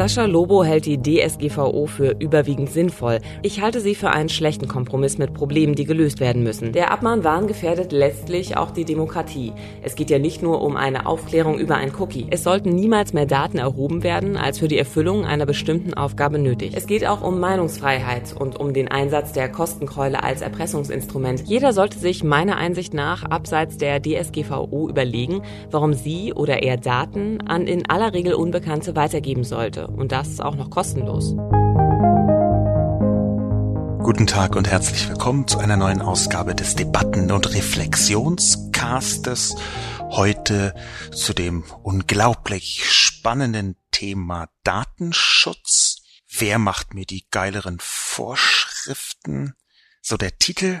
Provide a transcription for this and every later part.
Sascha Lobo hält die DSGVO für überwiegend sinnvoll. Ich halte sie für einen schlechten Kompromiss mit Problemen, die gelöst werden müssen. Der Abmahnwahn gefährdet letztlich auch die Demokratie. Es geht ja nicht nur um eine Aufklärung über ein Cookie. Es sollten niemals mehr Daten erhoben werden, als für die Erfüllung einer bestimmten Aufgabe nötig. Es geht auch um Meinungsfreiheit und um den Einsatz der Kostenkeule als Erpressungsinstrument. Jeder sollte sich meiner Einsicht nach abseits der DSGVO überlegen, warum sie oder er Daten an in aller Regel Unbekannte weitergeben sollte sollte. Und das auch noch kostenlos. Guten Tag und herzlich willkommen zu einer neuen Ausgabe des Debatten- und Reflexionscastes. Heute zu dem unglaublich spannenden Thema Datenschutz. Wer macht mir die geileren Vorschriften? So der Titel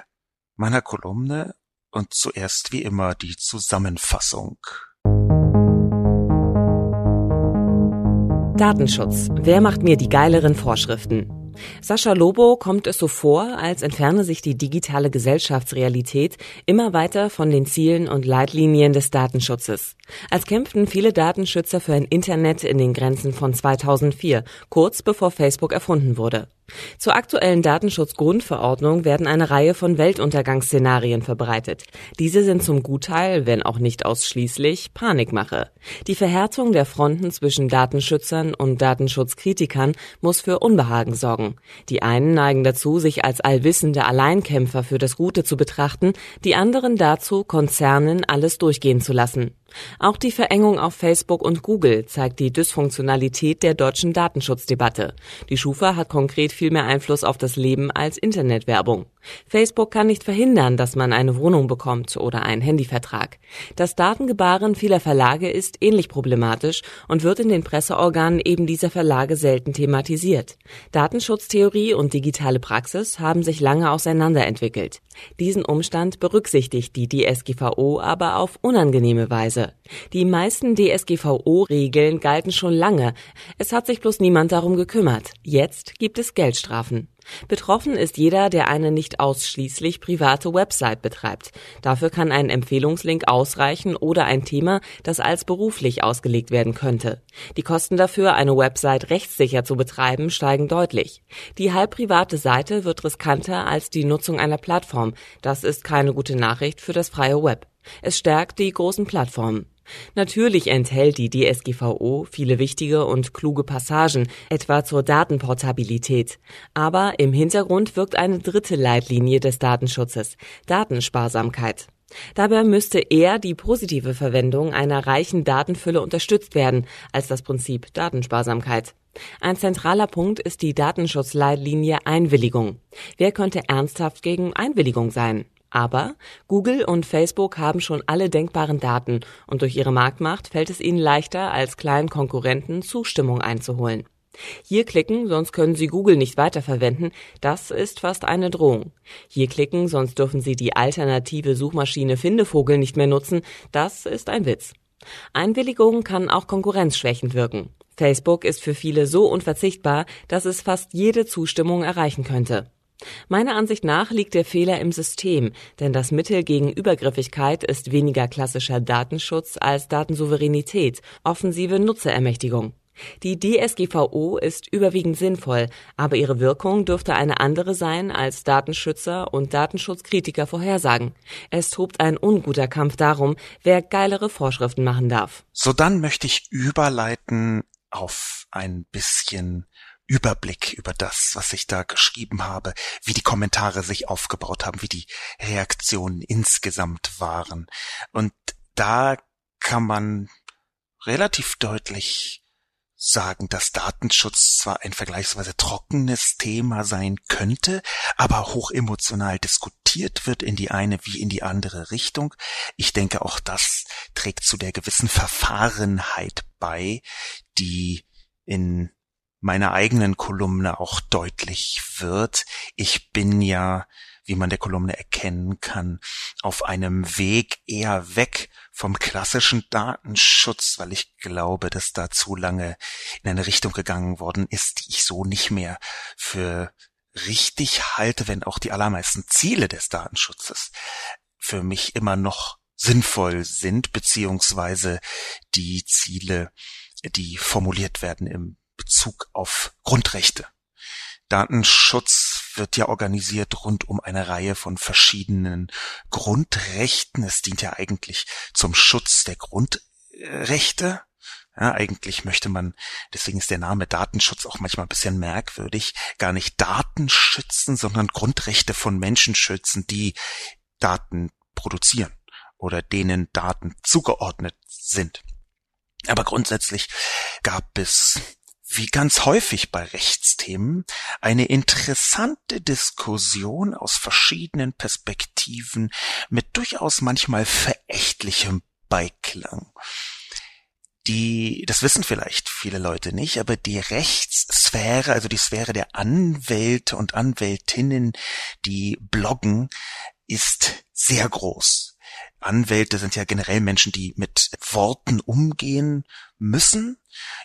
meiner Kolumne und zuerst wie immer die Zusammenfassung. Datenschutz. Wer macht mir die geileren Vorschriften? Sascha Lobo kommt es so vor, als entferne sich die digitale Gesellschaftsrealität immer weiter von den Zielen und Leitlinien des Datenschutzes. Als kämpften viele Datenschützer für ein Internet in den Grenzen von 2004, kurz bevor Facebook erfunden wurde. Zur aktuellen Datenschutzgrundverordnung werden eine Reihe von Weltuntergangsszenarien verbreitet. Diese sind zum Gutteil, wenn auch nicht ausschließlich, Panikmache. Die Verhärtung der Fronten zwischen Datenschützern und Datenschutzkritikern muss für Unbehagen sorgen. Die einen neigen dazu, sich als allwissende Alleinkämpfer für das Gute zu betrachten, die anderen dazu, Konzernen alles durchgehen zu lassen. Auch die Verengung auf Facebook und Google zeigt die Dysfunktionalität der deutschen Datenschutzdebatte. Die Schufa hat konkret viel mehr Einfluss auf das Leben als Internetwerbung. Facebook kann nicht verhindern, dass man eine Wohnung bekommt oder einen Handyvertrag. Das Datengebaren vieler Verlage ist ähnlich problematisch und wird in den Presseorganen eben dieser Verlage selten thematisiert. Datenschutztheorie und digitale Praxis haben sich lange auseinanderentwickelt. Diesen Umstand berücksichtigt die DSGVO aber auf unangenehme Weise. Die meisten DSGVO-Regeln galten schon lange. Es hat sich bloß niemand darum gekümmert. Jetzt gibt es Geldstrafen. Betroffen ist jeder, der eine nicht ausschließlich private Website betreibt. Dafür kann ein Empfehlungslink ausreichen oder ein Thema, das als beruflich ausgelegt werden könnte. Die Kosten dafür, eine Website rechtssicher zu betreiben, steigen deutlich. Die halb private Seite wird riskanter als die Nutzung einer Plattform. Das ist keine gute Nachricht für das freie Web. Es stärkt die großen Plattformen. Natürlich enthält die DSGVO viele wichtige und kluge Passagen, etwa zur Datenportabilität. Aber im Hintergrund wirkt eine dritte Leitlinie des Datenschutzes, Datensparsamkeit. Dabei müsste eher die positive Verwendung einer reichen Datenfülle unterstützt werden als das Prinzip Datensparsamkeit. Ein zentraler Punkt ist die Datenschutzleitlinie Einwilligung. Wer könnte ernsthaft gegen Einwilligung sein? Aber Google und Facebook haben schon alle denkbaren Daten und durch ihre Marktmacht fällt es ihnen leichter, als kleinen Konkurrenten Zustimmung einzuholen. Hier klicken, sonst können Sie Google nicht weiterverwenden, das ist fast eine Drohung. Hier klicken, sonst dürfen Sie die alternative Suchmaschine Findevogel nicht mehr nutzen, das ist ein Witz. Einwilligung kann auch konkurrenzschwächend wirken. Facebook ist für viele so unverzichtbar, dass es fast jede Zustimmung erreichen könnte. Meiner Ansicht nach liegt der Fehler im System, denn das Mittel gegen Übergriffigkeit ist weniger klassischer Datenschutz als Datensouveränität, offensive Nutzerermächtigung. Die DSGVO ist überwiegend sinnvoll, aber ihre Wirkung dürfte eine andere sein, als Datenschützer und Datenschutzkritiker vorhersagen. Es tobt ein unguter Kampf darum, wer geilere Vorschriften machen darf. So dann möchte ich überleiten auf ein bisschen Überblick über das, was ich da geschrieben habe, wie die Kommentare sich aufgebaut haben, wie die Reaktionen insgesamt waren. Und da kann man relativ deutlich sagen, dass Datenschutz zwar ein vergleichsweise trockenes Thema sein könnte, aber hoch emotional diskutiert wird in die eine wie in die andere Richtung. Ich denke, auch das trägt zu der gewissen Verfahrenheit bei, die in meiner eigenen Kolumne auch deutlich wird. Ich bin ja, wie man der Kolumne erkennen kann, auf einem Weg eher weg vom klassischen Datenschutz, weil ich glaube, dass da zu lange in eine Richtung gegangen worden ist, die ich so nicht mehr für richtig halte, wenn auch die allermeisten Ziele des Datenschutzes für mich immer noch sinnvoll sind, beziehungsweise die Ziele, die formuliert werden im Bezug auf Grundrechte. Datenschutz wird ja organisiert rund um eine Reihe von verschiedenen Grundrechten. Es dient ja eigentlich zum Schutz der Grundrechte. Ja, eigentlich möchte man, deswegen ist der Name Datenschutz auch manchmal ein bisschen merkwürdig, gar nicht Daten schützen, sondern Grundrechte von Menschen schützen, die Daten produzieren oder denen Daten zugeordnet sind. Aber grundsätzlich gab es wie ganz häufig bei Rechtsthemen, eine interessante Diskussion aus verschiedenen Perspektiven mit durchaus manchmal verächtlichem Beiklang die, das wissen vielleicht viele Leute nicht, aber die Rechtssphäre, also die Sphäre der Anwälte und Anwältinnen, die bloggen, ist sehr groß. Anwälte sind ja generell Menschen, die mit Worten umgehen müssen.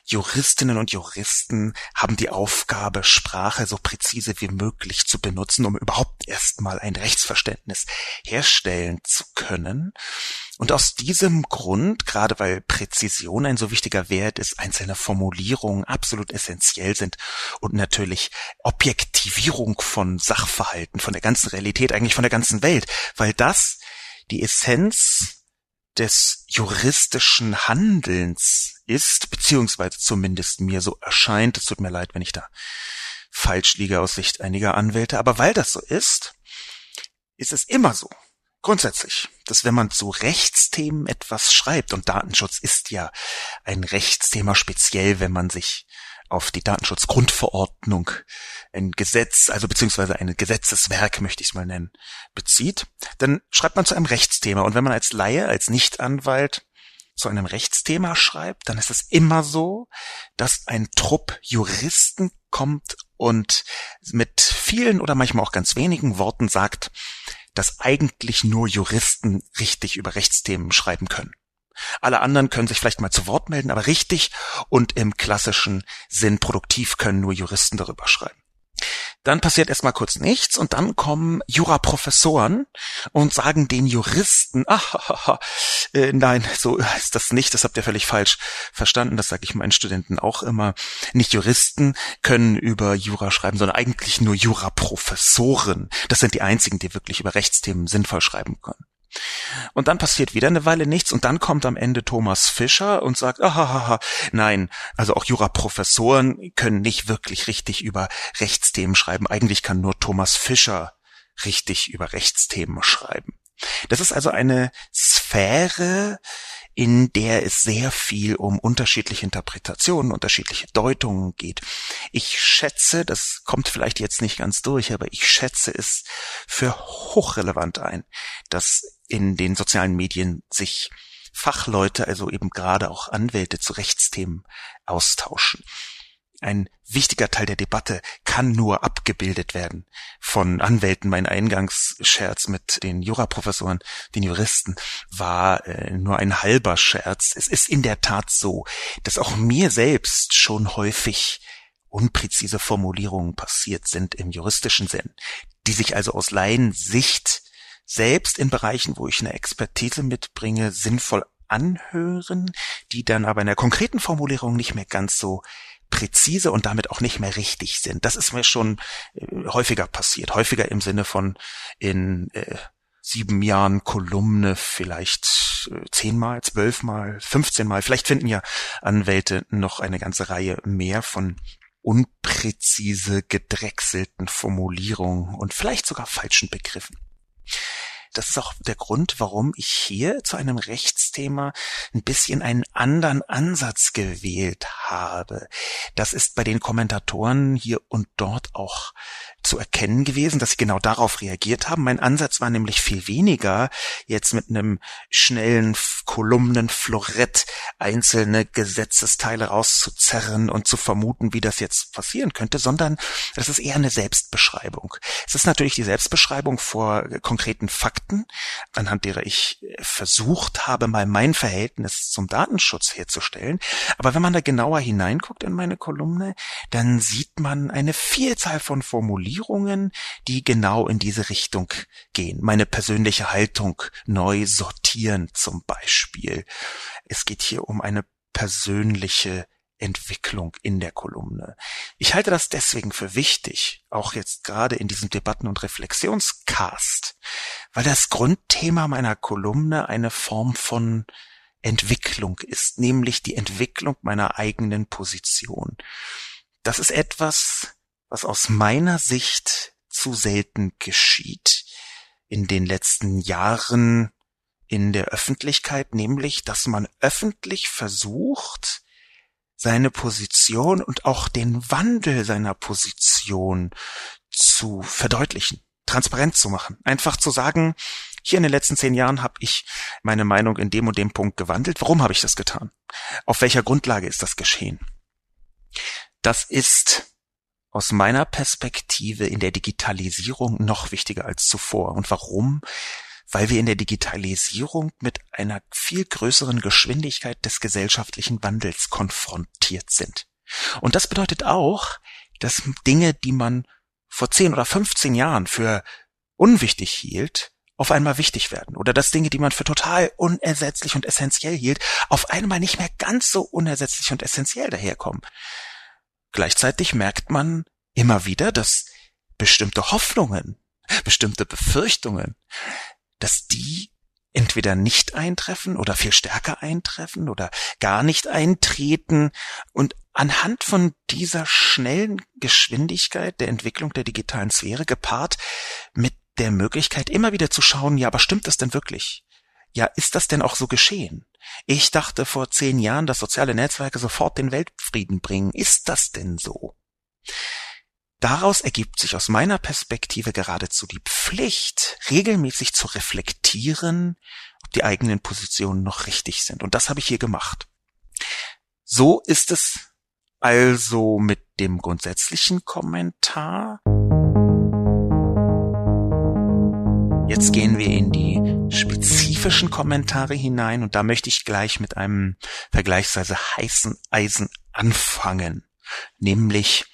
Juristinnen und Juristen haben die Aufgabe, Sprache so präzise wie möglich zu benutzen, um überhaupt erstmal ein Rechtsverständnis herstellen zu können. Und aus diesem Grund, gerade weil Präzision ein so wichtiger Wert ist, einzelne Formulierungen absolut essentiell sind und natürlich Objektivierung von Sachverhalten, von der ganzen Realität, eigentlich von der ganzen Welt, weil das die Essenz des juristischen Handelns ist, beziehungsweise zumindest mir so erscheint, es tut mir leid, wenn ich da falsch liege aus Sicht einiger Anwälte, aber weil das so ist, ist es immer so, grundsätzlich, dass wenn man zu Rechtsthemen etwas schreibt, und Datenschutz ist ja ein Rechtsthema speziell, wenn man sich auf die Datenschutzgrundverordnung, ein Gesetz, also beziehungsweise ein Gesetzeswerk, möchte ich es mal nennen, bezieht, dann schreibt man zu einem Rechtsthema. Und wenn man als Laie, als Nichtanwalt zu einem Rechtsthema schreibt, dann ist es immer so, dass ein Trupp Juristen kommt und mit vielen oder manchmal auch ganz wenigen Worten sagt, dass eigentlich nur Juristen richtig über Rechtsthemen schreiben können. Alle anderen können sich vielleicht mal zu Wort melden, aber richtig und im klassischen Sinn produktiv können nur Juristen darüber schreiben. Dann passiert erstmal kurz nichts und dann kommen Juraprofessoren und sagen den Juristen, ah, äh, nein, so ist das nicht, das habt ihr völlig falsch verstanden, das sage ich meinen Studenten auch immer. Nicht Juristen können über Jura schreiben, sondern eigentlich nur Juraprofessoren. Das sind die einzigen, die wirklich über Rechtsthemen sinnvoll schreiben können. Und dann passiert wieder eine Weile nichts und dann kommt am Ende Thomas Fischer und sagt, ahaha, nein, also auch Juraprofessoren können nicht wirklich richtig über Rechtsthemen schreiben. Eigentlich kann nur Thomas Fischer richtig über Rechtsthemen schreiben. Das ist also eine Sphäre, in der es sehr viel um unterschiedliche Interpretationen, unterschiedliche Deutungen geht. Ich schätze, das kommt vielleicht jetzt nicht ganz durch, aber ich schätze es für hochrelevant ein, dass in den sozialen Medien sich Fachleute, also eben gerade auch Anwälte zu Rechtsthemen austauschen ein wichtiger Teil der Debatte kann nur abgebildet werden von Anwälten. Mein Eingangsscherz mit den Juraprofessoren, den Juristen, war äh, nur ein halber Scherz. Es ist in der Tat so, dass auch mir selbst schon häufig unpräzise Formulierungen passiert sind im juristischen Sinn, die sich also aus Laiensicht selbst in Bereichen, wo ich eine Expertise mitbringe, sinnvoll anhören, die dann aber in der konkreten Formulierung nicht mehr ganz so präzise und damit auch nicht mehr richtig sind. Das ist mir schon äh, häufiger passiert. Häufiger im Sinne von in äh, sieben Jahren Kolumne vielleicht äh, zehnmal, zwölfmal, fünfzehnmal. Vielleicht finden ja Anwälte noch eine ganze Reihe mehr von unpräzise gedrechselten Formulierungen und vielleicht sogar falschen Begriffen das ist auch der Grund, warum ich hier zu einem Rechtsthema ein bisschen einen anderen Ansatz gewählt habe. Das ist bei den Kommentatoren hier und dort auch zu erkennen gewesen, dass sie genau darauf reagiert haben. Mein Ansatz war nämlich viel weniger, jetzt mit einem schnellen Kolumnenflorett einzelne Gesetzesteile rauszuzerren und zu vermuten, wie das jetzt passieren könnte, sondern das ist eher eine Selbstbeschreibung. Es ist natürlich die Selbstbeschreibung vor konkreten Fakten, anhand derer ich versucht habe, mal mein Verhältnis zum Datenschutz herzustellen. Aber wenn man da genauer hineinguckt in meine Kolumne, dann sieht man eine Vielzahl von Formulierungen, die genau in diese Richtung gehen. Meine persönliche Haltung neu sortieren zum Beispiel. Es geht hier um eine persönliche Entwicklung in der Kolumne. Ich halte das deswegen für wichtig, auch jetzt gerade in diesem Debatten- und Reflexionscast, weil das Grundthema meiner Kolumne eine Form von Entwicklung ist, nämlich die Entwicklung meiner eigenen Position. Das ist etwas, was aus meiner Sicht zu selten geschieht in den letzten Jahren in der Öffentlichkeit, nämlich, dass man öffentlich versucht, seine Position und auch den Wandel seiner Position zu verdeutlichen, transparent zu machen. Einfach zu sagen, hier in den letzten zehn Jahren habe ich meine Meinung in dem und dem Punkt gewandelt. Warum habe ich das getan? Auf welcher Grundlage ist das geschehen? Das ist aus meiner Perspektive in der Digitalisierung noch wichtiger als zuvor. Und warum? Weil wir in der Digitalisierung mit einer viel größeren Geschwindigkeit des gesellschaftlichen Wandels konfrontiert sind. Und das bedeutet auch, dass Dinge, die man vor 10 oder 15 Jahren für unwichtig hielt, auf einmal wichtig werden oder dass Dinge, die man für total unersetzlich und essentiell hielt, auf einmal nicht mehr ganz so unersetzlich und essentiell daherkommen. Gleichzeitig merkt man immer wieder, dass bestimmte Hoffnungen, bestimmte Befürchtungen, dass die entweder nicht eintreffen oder viel stärker eintreffen oder gar nicht eintreten und anhand von dieser schnellen Geschwindigkeit der Entwicklung der digitalen Sphäre gepaart mit der Möglichkeit, immer wieder zu schauen, ja, aber stimmt das denn wirklich? Ja, ist das denn auch so geschehen? Ich dachte vor zehn Jahren, dass soziale Netzwerke sofort den Weltfrieden bringen. Ist das denn so? Daraus ergibt sich aus meiner Perspektive geradezu die Pflicht, regelmäßig zu reflektieren, ob die eigenen Positionen noch richtig sind. Und das habe ich hier gemacht. So ist es also mit dem grundsätzlichen Kommentar. Jetzt gehen wir in die spezifischen Kommentare hinein und da möchte ich gleich mit einem vergleichsweise heißen Eisen anfangen, nämlich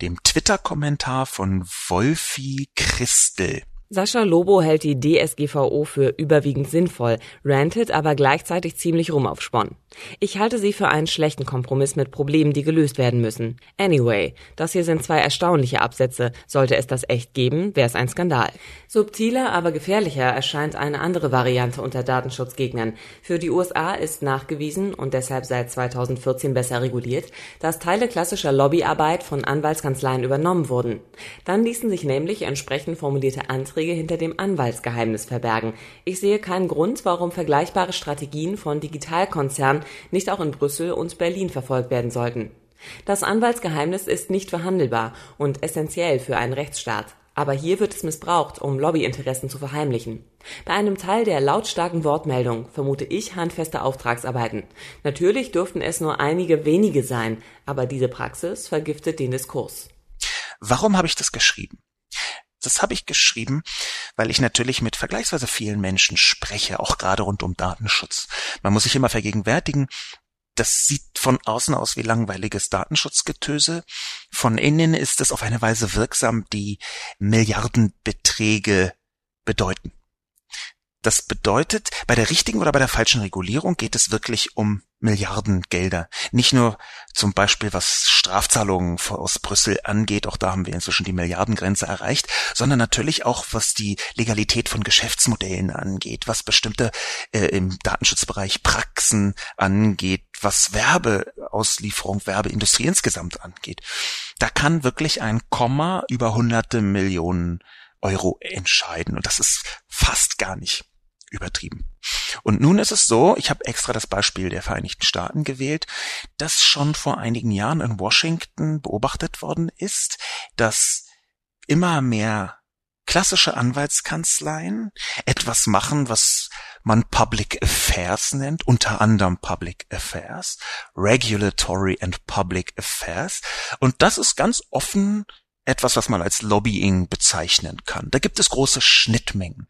dem Twitter-Kommentar von Wolfi Christel. Sascha Lobo hält die DSGVO für überwiegend sinnvoll, rantet aber gleichzeitig ziemlich rum auf Spon. Ich halte sie für einen schlechten Kompromiss mit Problemen, die gelöst werden müssen. Anyway, das hier sind zwei erstaunliche Absätze. Sollte es das echt geben, wäre es ein Skandal. Subtiler, aber gefährlicher erscheint eine andere Variante unter Datenschutzgegnern. Für die USA ist nachgewiesen und deshalb seit 2014 besser reguliert, dass Teile klassischer Lobbyarbeit von Anwaltskanzleien übernommen wurden. Dann ließen sich nämlich entsprechend formulierte Anträge hinter dem Anwaltsgeheimnis verbergen. Ich sehe keinen Grund, warum vergleichbare Strategien von Digitalkonzernen nicht auch in Brüssel und Berlin verfolgt werden sollten. Das Anwaltsgeheimnis ist nicht verhandelbar und essentiell für einen Rechtsstaat. Aber hier wird es missbraucht, um Lobbyinteressen zu verheimlichen. Bei einem Teil der lautstarken Wortmeldung vermute ich handfeste Auftragsarbeiten. Natürlich dürften es nur einige wenige sein, aber diese Praxis vergiftet den Diskurs. Warum habe ich das geschrieben? Das habe ich geschrieben, weil ich natürlich mit vergleichsweise vielen Menschen spreche, auch gerade rund um Datenschutz. Man muss sich immer vergegenwärtigen, das sieht von außen aus wie langweiliges Datenschutzgetöse. Von innen ist es auf eine Weise wirksam, die Milliardenbeträge bedeuten. Das bedeutet, bei der richtigen oder bei der falschen Regulierung geht es wirklich um Milliardengelder. Nicht nur zum Beispiel, was Strafzahlungen aus Brüssel angeht, auch da haben wir inzwischen die Milliardengrenze erreicht, sondern natürlich auch, was die Legalität von Geschäftsmodellen angeht, was bestimmte äh, im Datenschutzbereich Praxen angeht, was Werbeauslieferung, Werbeindustrie insgesamt angeht. Da kann wirklich ein Komma über hunderte Millionen Euro entscheiden. Und das ist fast gar nicht übertrieben. Und nun ist es so, ich habe extra das Beispiel der Vereinigten Staaten gewählt, dass schon vor einigen Jahren in Washington beobachtet worden ist, dass immer mehr klassische Anwaltskanzleien etwas machen, was man Public Affairs nennt, unter anderem Public Affairs, Regulatory and Public Affairs. Und das ist ganz offen etwas, was man als Lobbying bezeichnen kann. Da gibt es große Schnittmengen.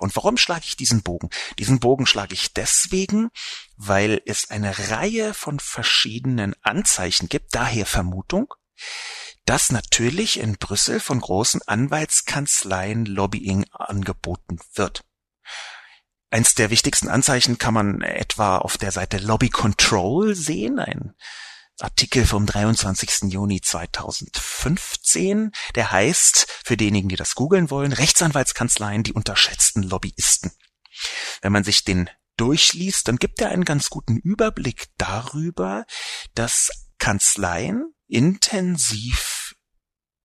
Und warum schlage ich diesen Bogen? Diesen Bogen schlage ich deswegen, weil es eine Reihe von verschiedenen Anzeichen gibt, daher Vermutung, dass natürlich in Brüssel von großen Anwaltskanzleien Lobbying angeboten wird. Eins der wichtigsten Anzeichen kann man etwa auf der Seite Lobby Control sehen, ein Artikel vom 23. Juni 2015, der heißt, für diejenigen, die das googeln wollen, Rechtsanwaltskanzleien, die unterschätzten Lobbyisten. Wenn man sich den durchliest, dann gibt er einen ganz guten Überblick darüber, dass Kanzleien intensiv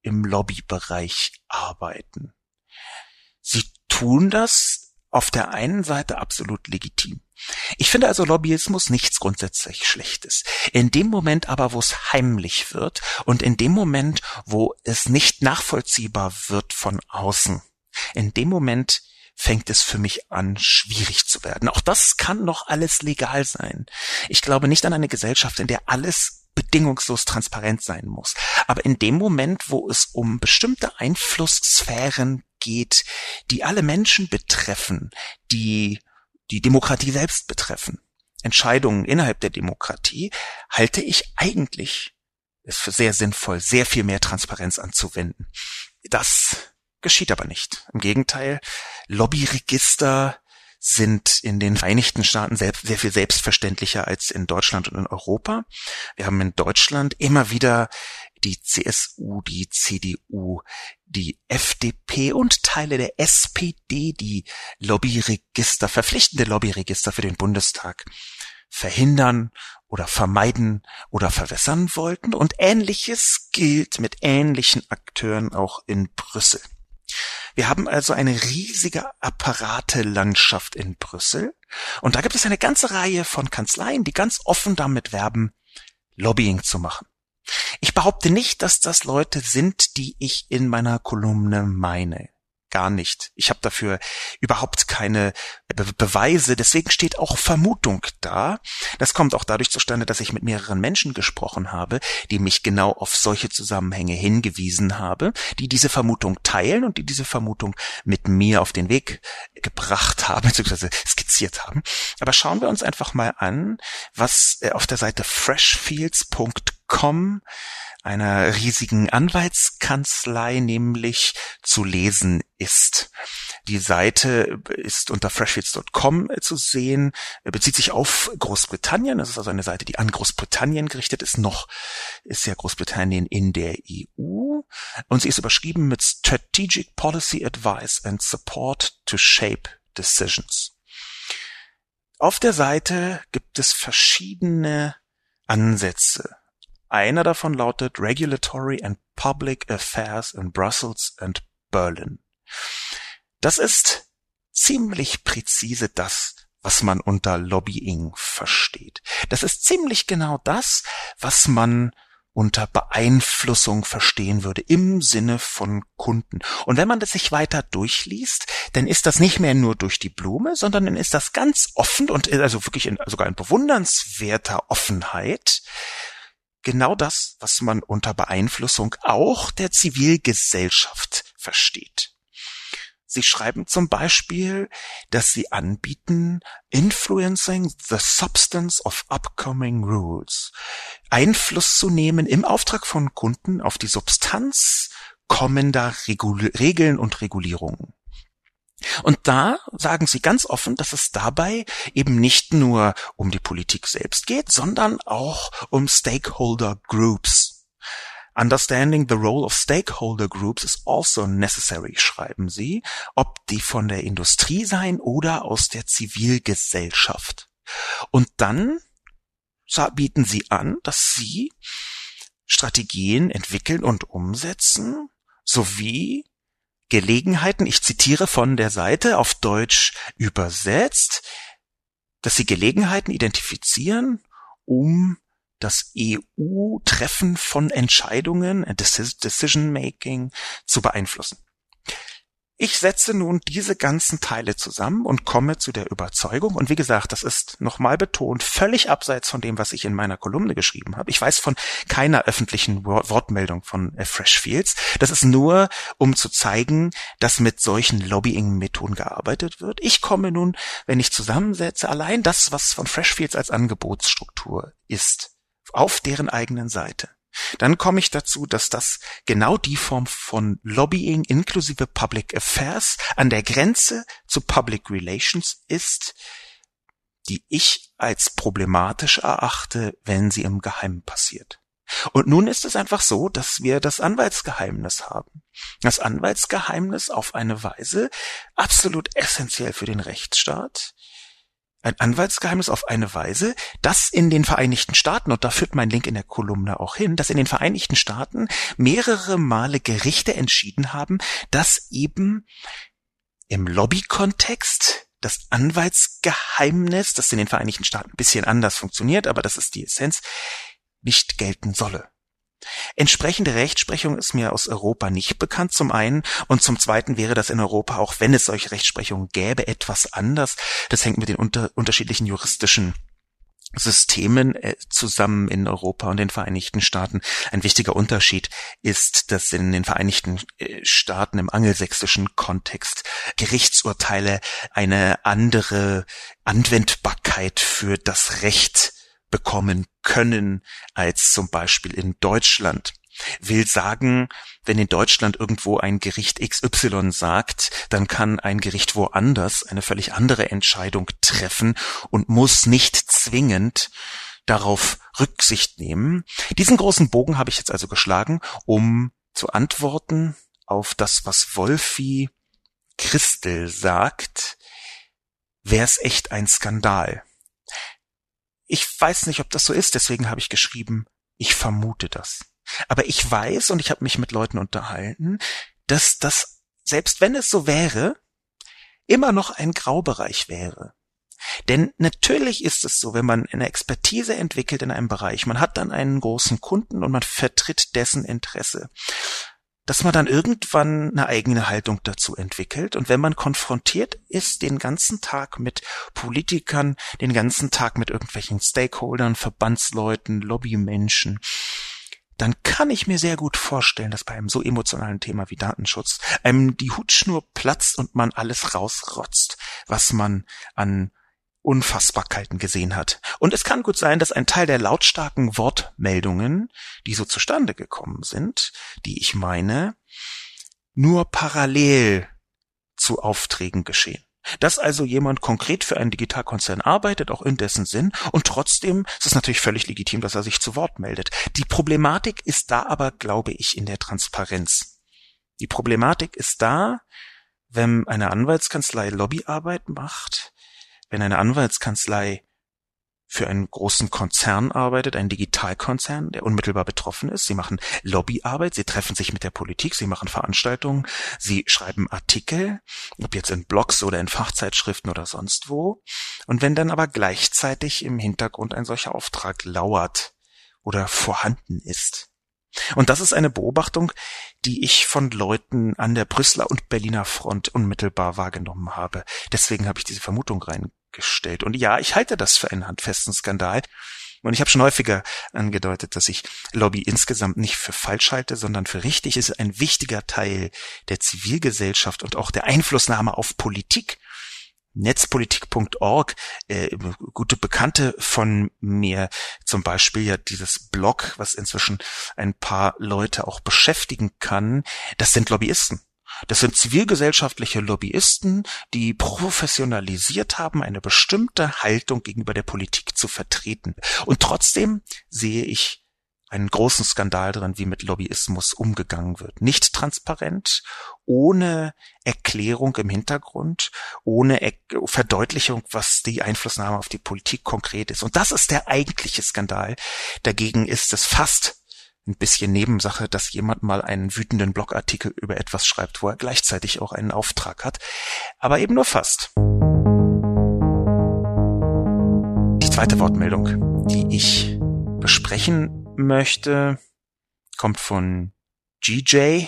im Lobbybereich arbeiten. Sie tun das auf der einen Seite absolut legitim. Ich finde also Lobbyismus nichts grundsätzlich Schlechtes. In dem Moment aber, wo es heimlich wird und in dem Moment, wo es nicht nachvollziehbar wird von außen, in dem Moment fängt es für mich an, schwierig zu werden. Auch das kann noch alles legal sein. Ich glaube nicht an eine Gesellschaft, in der alles bedingungslos transparent sein muss. Aber in dem Moment, wo es um bestimmte Einflusssphären geht, die alle Menschen betreffen, die die Demokratie selbst betreffen, Entscheidungen innerhalb der Demokratie, halte ich eigentlich es für sehr sinnvoll, sehr viel mehr Transparenz anzuwenden. Das geschieht aber nicht. Im Gegenteil, Lobbyregister sind in den Vereinigten Staaten sehr, sehr viel selbstverständlicher als in Deutschland und in Europa. Wir haben in Deutschland immer wieder die CSU, die CDU, die FDP und Teile der SPD, die Lobbyregister, verpflichtende Lobbyregister für den Bundestag verhindern oder vermeiden oder verwässern wollten. Und ähnliches gilt mit ähnlichen Akteuren auch in Brüssel. Wir haben also eine riesige Apparatelandschaft in Brüssel und da gibt es eine ganze Reihe von Kanzleien, die ganz offen damit werben, Lobbying zu machen. Ich behaupte nicht, dass das Leute sind, die ich in meiner Kolumne meine gar nicht. Ich habe dafür überhaupt keine Be Beweise, deswegen steht auch Vermutung da. Das kommt auch dadurch zustande, dass ich mit mehreren Menschen gesprochen habe, die mich genau auf solche Zusammenhänge hingewiesen habe, die diese Vermutung teilen und die diese Vermutung mit mir auf den Weg gebracht haben, beziehungsweise skizziert haben. Aber schauen wir uns einfach mal an, was äh, auf der Seite freshfields.com einer riesigen Anwaltskanzlei nämlich zu lesen ist. Die Seite ist unter freshfields.com zu sehen, bezieht sich auf Großbritannien. Das ist also eine Seite, die an Großbritannien gerichtet ist. Noch ist ja Großbritannien in der EU. Und sie ist überschrieben mit Strategic Policy Advice and Support to Shape Decisions. Auf der Seite gibt es verschiedene Ansätze einer davon lautet Regulatory and Public Affairs in Brussels and Berlin. Das ist ziemlich präzise das, was man unter Lobbying versteht. Das ist ziemlich genau das, was man unter Beeinflussung verstehen würde im Sinne von Kunden. Und wenn man das sich weiter durchliest, dann ist das nicht mehr nur durch die Blume, sondern dann ist das ganz offen und also wirklich in, sogar in bewundernswerter Offenheit genau das, was man unter Beeinflussung auch der Zivilgesellschaft versteht. Sie schreiben zum Beispiel, dass sie anbieten Influencing the Substance of Upcoming Rules. Einfluss zu nehmen im Auftrag von Kunden auf die Substanz kommender Regul Regeln und Regulierungen. Und da sagen sie ganz offen, dass es dabei eben nicht nur um die Politik selbst geht, sondern auch um Stakeholder Groups. Understanding the role of stakeholder groups is also necessary, schreiben sie, ob die von der Industrie sein oder aus der Zivilgesellschaft. Und dann bieten sie an, dass sie Strategien entwickeln und umsetzen, sowie Gelegenheiten, ich zitiere von der Seite auf Deutsch übersetzt, dass sie Gelegenheiten identifizieren, um das EU-Treffen von Entscheidungen, Decision Making zu beeinflussen. Ich setze nun diese ganzen Teile zusammen und komme zu der Überzeugung, und wie gesagt, das ist nochmal betont, völlig abseits von dem, was ich in meiner Kolumne geschrieben habe. Ich weiß von keiner öffentlichen Wortmeldung von äh, Freshfields. Das ist nur, um zu zeigen, dass mit solchen Lobbying-Methoden gearbeitet wird. Ich komme nun, wenn ich zusammensetze, allein das, was von Freshfields als Angebotsstruktur ist, auf deren eigenen Seite dann komme ich dazu, dass das genau die Form von Lobbying inklusive Public Affairs an der Grenze zu Public Relations ist, die ich als problematisch erachte, wenn sie im Geheimen passiert. Und nun ist es einfach so, dass wir das Anwaltsgeheimnis haben. Das Anwaltsgeheimnis auf eine Weise absolut essentiell für den Rechtsstaat, ein Anwaltsgeheimnis auf eine Weise, dass in den Vereinigten Staaten, und da führt mein Link in der Kolumne auch hin, dass in den Vereinigten Staaten mehrere Male Gerichte entschieden haben, dass eben im Lobbykontext das Anwaltsgeheimnis, das in den Vereinigten Staaten ein bisschen anders funktioniert, aber das ist die Essenz, nicht gelten solle. Entsprechende Rechtsprechung ist mir aus Europa nicht bekannt, zum einen, und zum zweiten wäre das in Europa, auch wenn es solche Rechtsprechungen gäbe, etwas anders. Das hängt mit den unter unterschiedlichen juristischen Systemen äh, zusammen in Europa und den Vereinigten Staaten. Ein wichtiger Unterschied ist, dass in den Vereinigten äh, Staaten im angelsächsischen Kontext Gerichtsurteile eine andere Anwendbarkeit für das Recht bekommen können als zum Beispiel in Deutschland. Will sagen, wenn in Deutschland irgendwo ein Gericht XY sagt, dann kann ein Gericht woanders eine völlig andere Entscheidung treffen und muss nicht zwingend darauf Rücksicht nehmen. Diesen großen Bogen habe ich jetzt also geschlagen, um zu antworten auf das, was Wolfi Christel sagt, wäre es echt ein Skandal. Ich weiß nicht, ob das so ist, deswegen habe ich geschrieben, ich vermute das. Aber ich weiß, und ich habe mich mit Leuten unterhalten, dass das, selbst wenn es so wäre, immer noch ein Graubereich wäre. Denn natürlich ist es so, wenn man eine Expertise entwickelt in einem Bereich, man hat dann einen großen Kunden und man vertritt dessen Interesse dass man dann irgendwann eine eigene Haltung dazu entwickelt. Und wenn man konfrontiert ist den ganzen Tag mit Politikern, den ganzen Tag mit irgendwelchen Stakeholdern, Verbandsleuten, Lobbymenschen, dann kann ich mir sehr gut vorstellen, dass bei einem so emotionalen Thema wie Datenschutz einem die Hutschnur platzt und man alles rausrotzt, was man an Unfassbarkeiten gesehen hat. Und es kann gut sein, dass ein Teil der lautstarken Wortmeldungen, die so zustande gekommen sind, die ich meine, nur parallel zu Aufträgen geschehen. Dass also jemand konkret für einen Digitalkonzern arbeitet, auch in dessen Sinn, und trotzdem ist es natürlich völlig legitim, dass er sich zu Wort meldet. Die Problematik ist da aber, glaube ich, in der Transparenz. Die Problematik ist da, wenn eine Anwaltskanzlei Lobbyarbeit macht, wenn eine Anwaltskanzlei für einen großen Konzern arbeitet, einen Digitalkonzern, der unmittelbar betroffen ist. Sie machen Lobbyarbeit, sie treffen sich mit der Politik, sie machen Veranstaltungen, sie schreiben Artikel, ob jetzt in Blogs oder in Fachzeitschriften oder sonst wo. Und wenn dann aber gleichzeitig im Hintergrund ein solcher Auftrag lauert oder vorhanden ist. Und das ist eine Beobachtung, die ich von Leuten an der Brüsseler und Berliner Front unmittelbar wahrgenommen habe. Deswegen habe ich diese Vermutung reingestellt. Und ja, ich halte das für einen handfesten Skandal. Und ich habe schon häufiger angedeutet, dass ich Lobby insgesamt nicht für falsch halte, sondern für richtig. Es ist ein wichtiger Teil der Zivilgesellschaft und auch der Einflussnahme auf Politik. Netzpolitik.org, äh, gute Bekannte von mir, zum Beispiel ja dieses Blog, was inzwischen ein paar Leute auch beschäftigen kann, das sind Lobbyisten. Das sind zivilgesellschaftliche Lobbyisten, die professionalisiert haben, eine bestimmte Haltung gegenüber der Politik zu vertreten. Und trotzdem sehe ich einen großen Skandal dran, wie mit Lobbyismus umgegangen wird. Nicht transparent, ohne Erklärung im Hintergrund, ohne er Verdeutlichung, was die Einflussnahme auf die Politik konkret ist. Und das ist der eigentliche Skandal. Dagegen ist es fast ein bisschen Nebensache, dass jemand mal einen wütenden Blogartikel über etwas schreibt, wo er gleichzeitig auch einen Auftrag hat. Aber eben nur fast. Die zweite Wortmeldung, die ich besprechen möchte, kommt von GJ.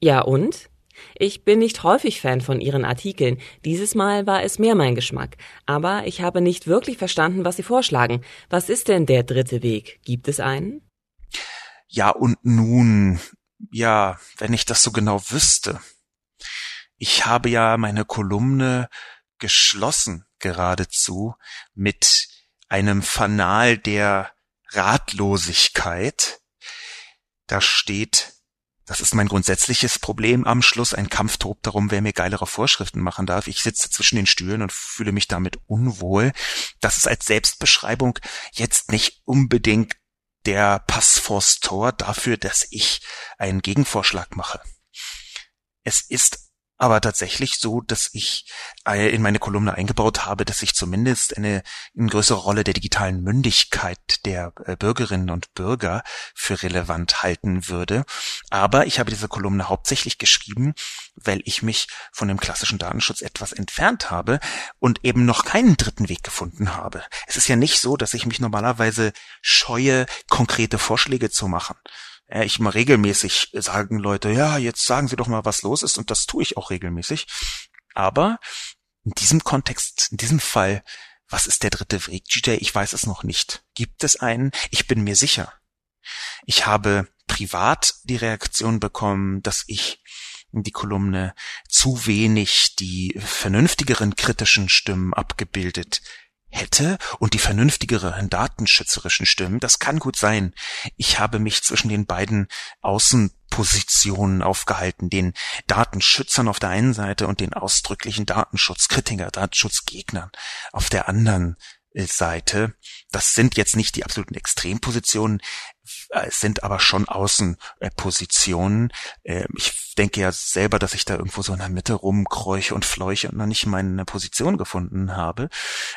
Ja und? Ich bin nicht häufig Fan von Ihren Artikeln. Dieses Mal war es mehr mein Geschmack. Aber ich habe nicht wirklich verstanden, was Sie vorschlagen. Was ist denn der dritte Weg? Gibt es einen? Ja und nun, ja, wenn ich das so genau wüsste. Ich habe ja meine Kolumne geschlossen geradezu mit einem Fanal der Ratlosigkeit. Da steht, das ist mein grundsätzliches Problem am Schluss. Ein Kampf tobt darum, wer mir geilere Vorschriften machen darf. Ich sitze zwischen den Stühlen und fühle mich damit unwohl. Das ist als Selbstbeschreibung jetzt nicht unbedingt der Pass vors Tor dafür, dass ich einen Gegenvorschlag mache. Es ist aber tatsächlich so, dass ich äh, in meine Kolumne eingebaut habe, dass ich zumindest eine, eine größere Rolle der digitalen Mündigkeit der äh, Bürgerinnen und Bürger für relevant halten würde. Aber ich habe diese Kolumne hauptsächlich geschrieben, weil ich mich von dem klassischen Datenschutz etwas entfernt habe und eben noch keinen dritten Weg gefunden habe. Es ist ja nicht so, dass ich mich normalerweise scheue, konkrete Vorschläge zu machen äh, ich mal regelmäßig sagen Leute, ja, jetzt sagen Sie doch mal, was los ist und das tue ich auch regelmäßig. Aber in diesem Kontext, in diesem Fall, was ist der dritte Weg? GJ, ich weiß es noch nicht. Gibt es einen? Ich bin mir sicher. Ich habe privat die Reaktion bekommen, dass ich die Kolumne zu wenig die vernünftigeren kritischen Stimmen abgebildet hätte und die vernünftigeren datenschützerischen Stimmen, das kann gut sein. Ich habe mich zwischen den beiden Außenpositionen aufgehalten, den Datenschützern auf der einen Seite und den ausdrücklichen Datenschutzkritiker, Datenschutzgegnern auf der anderen Seite. Das sind jetzt nicht die absoluten Extrempositionen, es sind aber schon Außenpositionen. Ähm, ich denke ja selber, dass ich da irgendwo so in der Mitte rumkreuche und fleuche und noch nicht meine Position gefunden habe.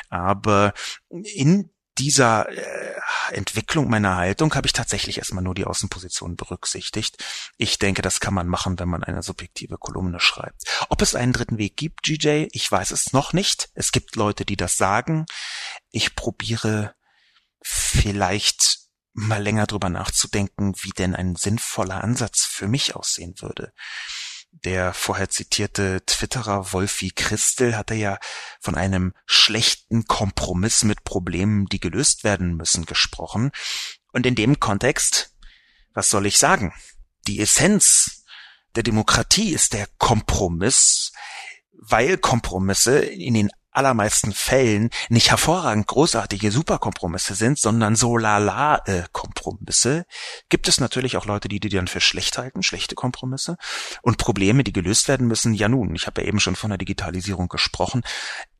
Aber in dieser äh, Entwicklung meiner Haltung habe ich tatsächlich erstmal nur die Außenposition berücksichtigt. Ich denke, das kann man machen, wenn man eine subjektive Kolumne schreibt. Ob es einen dritten Weg gibt, GJ, ich weiß es noch nicht. Es gibt Leute, die das sagen. Ich probiere vielleicht mal länger drüber nachzudenken, wie denn ein sinnvoller Ansatz für mich aussehen würde. Der vorher zitierte Twitterer Wolfi Christel hatte ja von einem schlechten Kompromiss mit Problemen, die gelöst werden müssen, gesprochen. Und in dem Kontext, was soll ich sagen? Die Essenz der Demokratie ist der Kompromiss, weil Kompromisse in den allermeisten Fällen nicht hervorragend großartige Superkompromisse sind, sondern so lala äh, Kompromisse, gibt es natürlich auch Leute, die die dann für schlecht halten, schlechte Kompromisse und Probleme, die gelöst werden müssen. Ja nun, ich habe ja eben schon von der Digitalisierung gesprochen.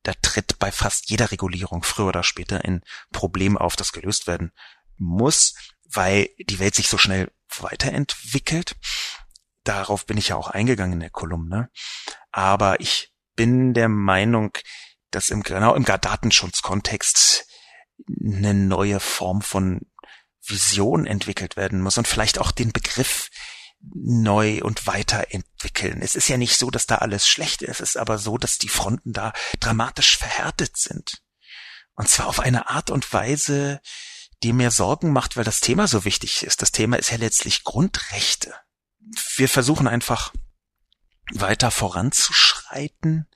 Da tritt bei fast jeder Regulierung früher oder später ein Problem auf, das gelöst werden muss, weil die Welt sich so schnell weiterentwickelt. Darauf bin ich ja auch eingegangen in der Kolumne. Aber ich bin der Meinung, dass im, genau im Datenschutzkontext eine neue Form von Vision entwickelt werden muss und vielleicht auch den Begriff neu und weiterentwickeln. Es ist ja nicht so, dass da alles schlecht ist, es ist aber so, dass die Fronten da dramatisch verhärtet sind. Und zwar auf eine Art und Weise, die mir Sorgen macht, weil das Thema so wichtig ist. Das Thema ist ja letztlich Grundrechte. Wir versuchen einfach weiter voranzuschreiten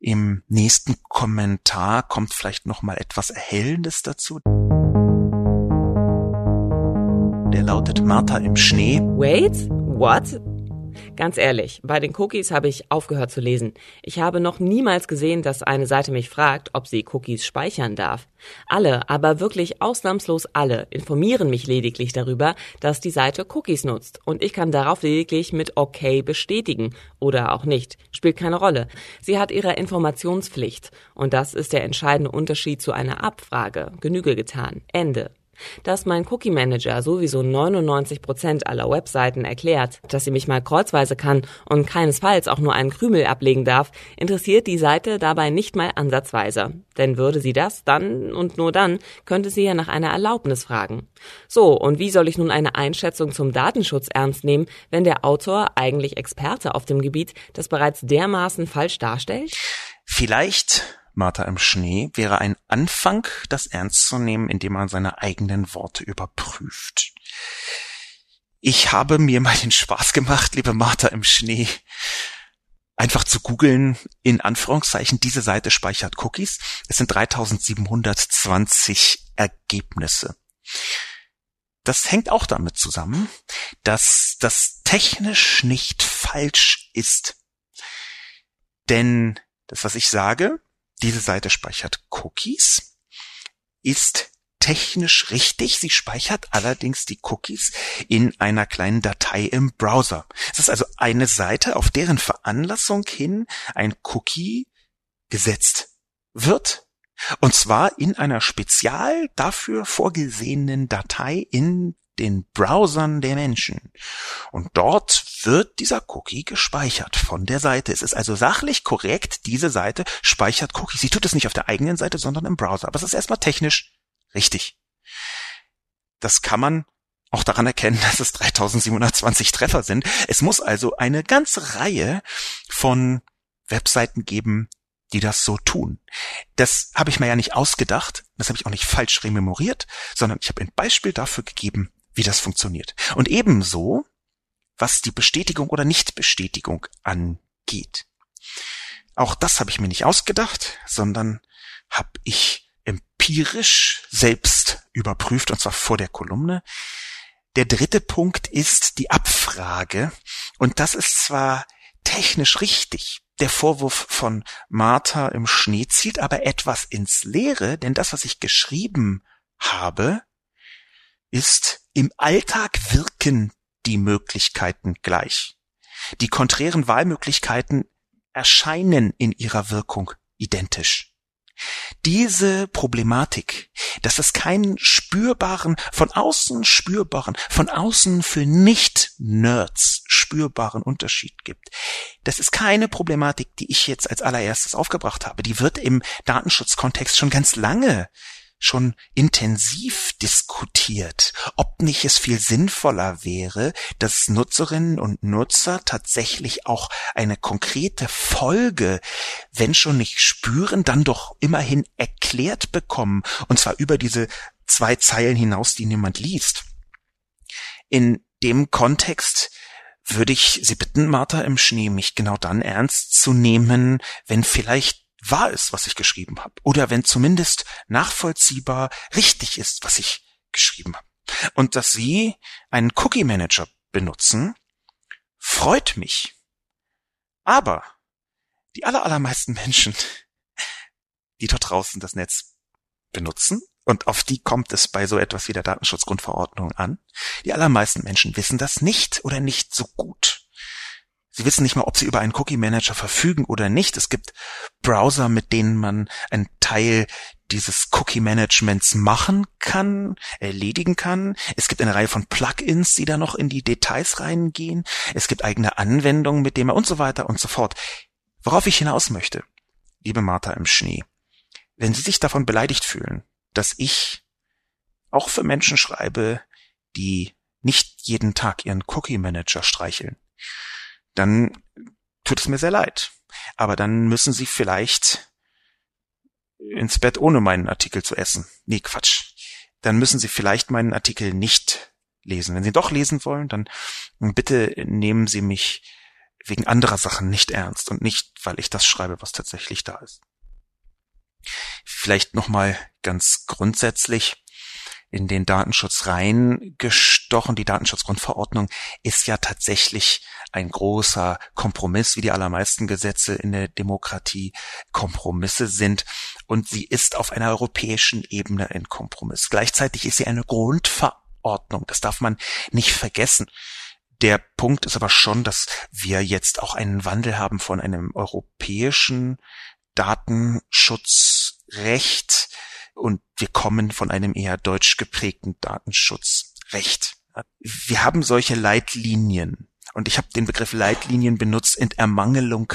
im nächsten Kommentar kommt vielleicht noch mal etwas Erhellendes dazu. Der lautet Martha im Schnee. Wait, what? Ganz ehrlich, bei den Cookies habe ich aufgehört zu lesen. Ich habe noch niemals gesehen, dass eine Seite mich fragt, ob sie Cookies speichern darf. Alle, aber wirklich ausnahmslos alle, informieren mich lediglich darüber, dass die Seite Cookies nutzt. Und ich kann darauf lediglich mit OK bestätigen oder auch nicht. Spielt keine Rolle. Sie hat ihre Informationspflicht. Und das ist der entscheidende Unterschied zu einer Abfrage. Genüge getan. Ende. Dass mein Cookie Manager sowieso 99 Prozent aller Webseiten erklärt, dass sie mich mal kreuzweise kann und keinesfalls auch nur einen Krümel ablegen darf, interessiert die Seite dabei nicht mal ansatzweise. Denn würde sie das, dann und nur dann könnte sie ja nach einer Erlaubnis fragen. So, und wie soll ich nun eine Einschätzung zum Datenschutz ernst nehmen, wenn der Autor, eigentlich Experte auf dem Gebiet, das bereits dermaßen falsch darstellt? Vielleicht Martha im Schnee wäre ein Anfang, das ernst zu nehmen, indem man seine eigenen Worte überprüft. Ich habe mir mal den Spaß gemacht, liebe Martha im Schnee, einfach zu googeln, in Anführungszeichen, diese Seite speichert Cookies. Es sind 3720 Ergebnisse. Das hängt auch damit zusammen, dass das technisch nicht falsch ist. Denn das, was ich sage, diese Seite speichert Cookies, ist technisch richtig. Sie speichert allerdings die Cookies in einer kleinen Datei im Browser. Es ist also eine Seite, auf deren Veranlassung hin ein Cookie gesetzt wird. Und zwar in einer spezial dafür vorgesehenen Datei in den Browsern der Menschen. Und dort wird dieser Cookie gespeichert von der Seite. Es ist also sachlich korrekt, diese Seite speichert Cookies. Sie tut es nicht auf der eigenen Seite, sondern im Browser. Aber es ist erstmal technisch richtig. Das kann man auch daran erkennen, dass es 3720 Treffer sind. Es muss also eine ganze Reihe von Webseiten geben, die das so tun. Das habe ich mir ja nicht ausgedacht, das habe ich auch nicht falsch rememoriert, sondern ich habe ein Beispiel dafür gegeben, wie das funktioniert. Und ebenso, was die Bestätigung oder Nichtbestätigung angeht. Auch das habe ich mir nicht ausgedacht, sondern habe ich empirisch selbst überprüft, und zwar vor der Kolumne. Der dritte Punkt ist die Abfrage. Und das ist zwar technisch richtig. Der Vorwurf von Martha im Schnee zielt aber etwas ins Leere, denn das, was ich geschrieben habe, ist im Alltag wirken die Möglichkeiten gleich. Die konträren Wahlmöglichkeiten erscheinen in ihrer Wirkung identisch. Diese Problematik, dass es keinen spürbaren, von außen spürbaren, von außen für Nicht-Nerds spürbaren Unterschied gibt, das ist keine Problematik, die ich jetzt als allererstes aufgebracht habe. Die wird im Datenschutzkontext schon ganz lange schon intensiv diskutiert, ob nicht es viel sinnvoller wäre, dass Nutzerinnen und Nutzer tatsächlich auch eine konkrete Folge, wenn schon nicht spüren, dann doch immerhin erklärt bekommen, und zwar über diese zwei Zeilen hinaus, die niemand liest. In dem Kontext würde ich Sie bitten, Martha im Schnee, mich genau dann ernst zu nehmen, wenn vielleicht wahr ist, was ich geschrieben habe, oder wenn zumindest nachvollziehbar richtig ist, was ich geschrieben habe. Und dass Sie einen Cookie Manager benutzen, freut mich. Aber die aller, allermeisten Menschen, die dort draußen das Netz benutzen, und auf die kommt es bei so etwas wie der Datenschutzgrundverordnung an, die allermeisten Menschen wissen das nicht oder nicht so gut. Sie wissen nicht mal, ob sie über einen Cookie Manager verfügen oder nicht. Es gibt Browser, mit denen man einen Teil dieses Cookie Managements machen kann, erledigen kann. Es gibt eine Reihe von Plugins, die da noch in die Details reingehen. Es gibt eigene Anwendungen, mit denen man und so weiter und so fort. Worauf ich hinaus möchte, liebe Martha im Schnee, wenn Sie sich davon beleidigt fühlen, dass ich auch für Menschen schreibe, die nicht jeden Tag ihren Cookie Manager streicheln, dann tut es mir sehr leid. Aber dann müssen Sie vielleicht ins Bett ohne meinen Artikel zu essen. Nee, Quatsch. Dann müssen Sie vielleicht meinen Artikel nicht lesen. Wenn Sie doch lesen wollen, dann bitte nehmen Sie mich wegen anderer Sachen nicht ernst und nicht, weil ich das schreibe, was tatsächlich da ist. Vielleicht nochmal ganz grundsätzlich in den Datenschutz reingestochen. Die Datenschutzgrundverordnung ist ja tatsächlich ein großer Kompromiss, wie die allermeisten Gesetze in der Demokratie Kompromisse sind. Und sie ist auf einer europäischen Ebene ein Kompromiss. Gleichzeitig ist sie eine Grundverordnung. Das darf man nicht vergessen. Der Punkt ist aber schon, dass wir jetzt auch einen Wandel haben von einem europäischen Datenschutzrecht und wir kommen von einem eher deutsch geprägten Datenschutzrecht. Wir haben solche Leitlinien. Und ich habe den Begriff Leitlinien benutzt in Ermangelung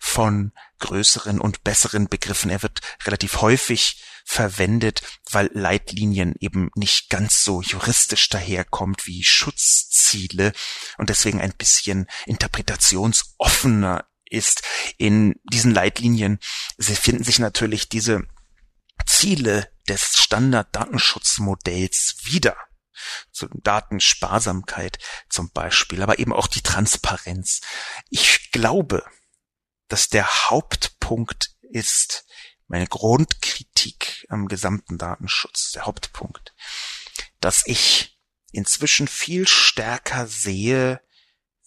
von größeren und besseren Begriffen. Er wird relativ häufig verwendet, weil Leitlinien eben nicht ganz so juristisch daherkommt wie Schutzziele und deswegen ein bisschen interpretationsoffener ist. In diesen Leitlinien finden sich natürlich diese Ziele des Standarddatenschutzmodells wieder. Zur Datensparsamkeit zum Beispiel, aber eben auch die Transparenz. Ich glaube, dass der Hauptpunkt ist, meine Grundkritik am gesamten Datenschutz, der Hauptpunkt, dass ich inzwischen viel stärker sehe,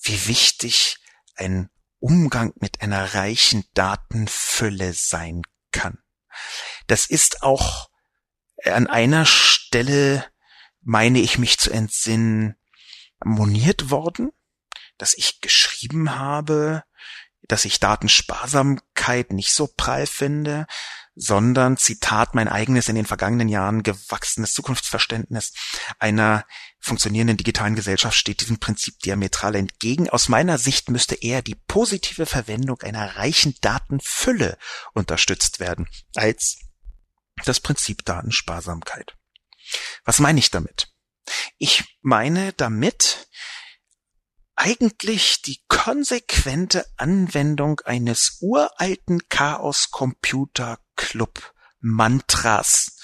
wie wichtig ein Umgang mit einer reichen Datenfülle sein kann. Das ist auch an einer Stelle, meine ich mich zu entsinnen, moniert worden, dass ich geschrieben habe, dass ich Datensparsamkeit nicht so prall finde, sondern Zitat mein eigenes in den vergangenen Jahren gewachsenes Zukunftsverständnis einer funktionierenden digitalen Gesellschaft steht diesem Prinzip diametral entgegen. Aus meiner Sicht müsste eher die positive Verwendung einer reichen Datenfülle unterstützt werden als das Prinzip Datensparsamkeit. Was meine ich damit? Ich meine damit, eigentlich die konsequente Anwendung eines uralten Chaos Computer Club Mantras,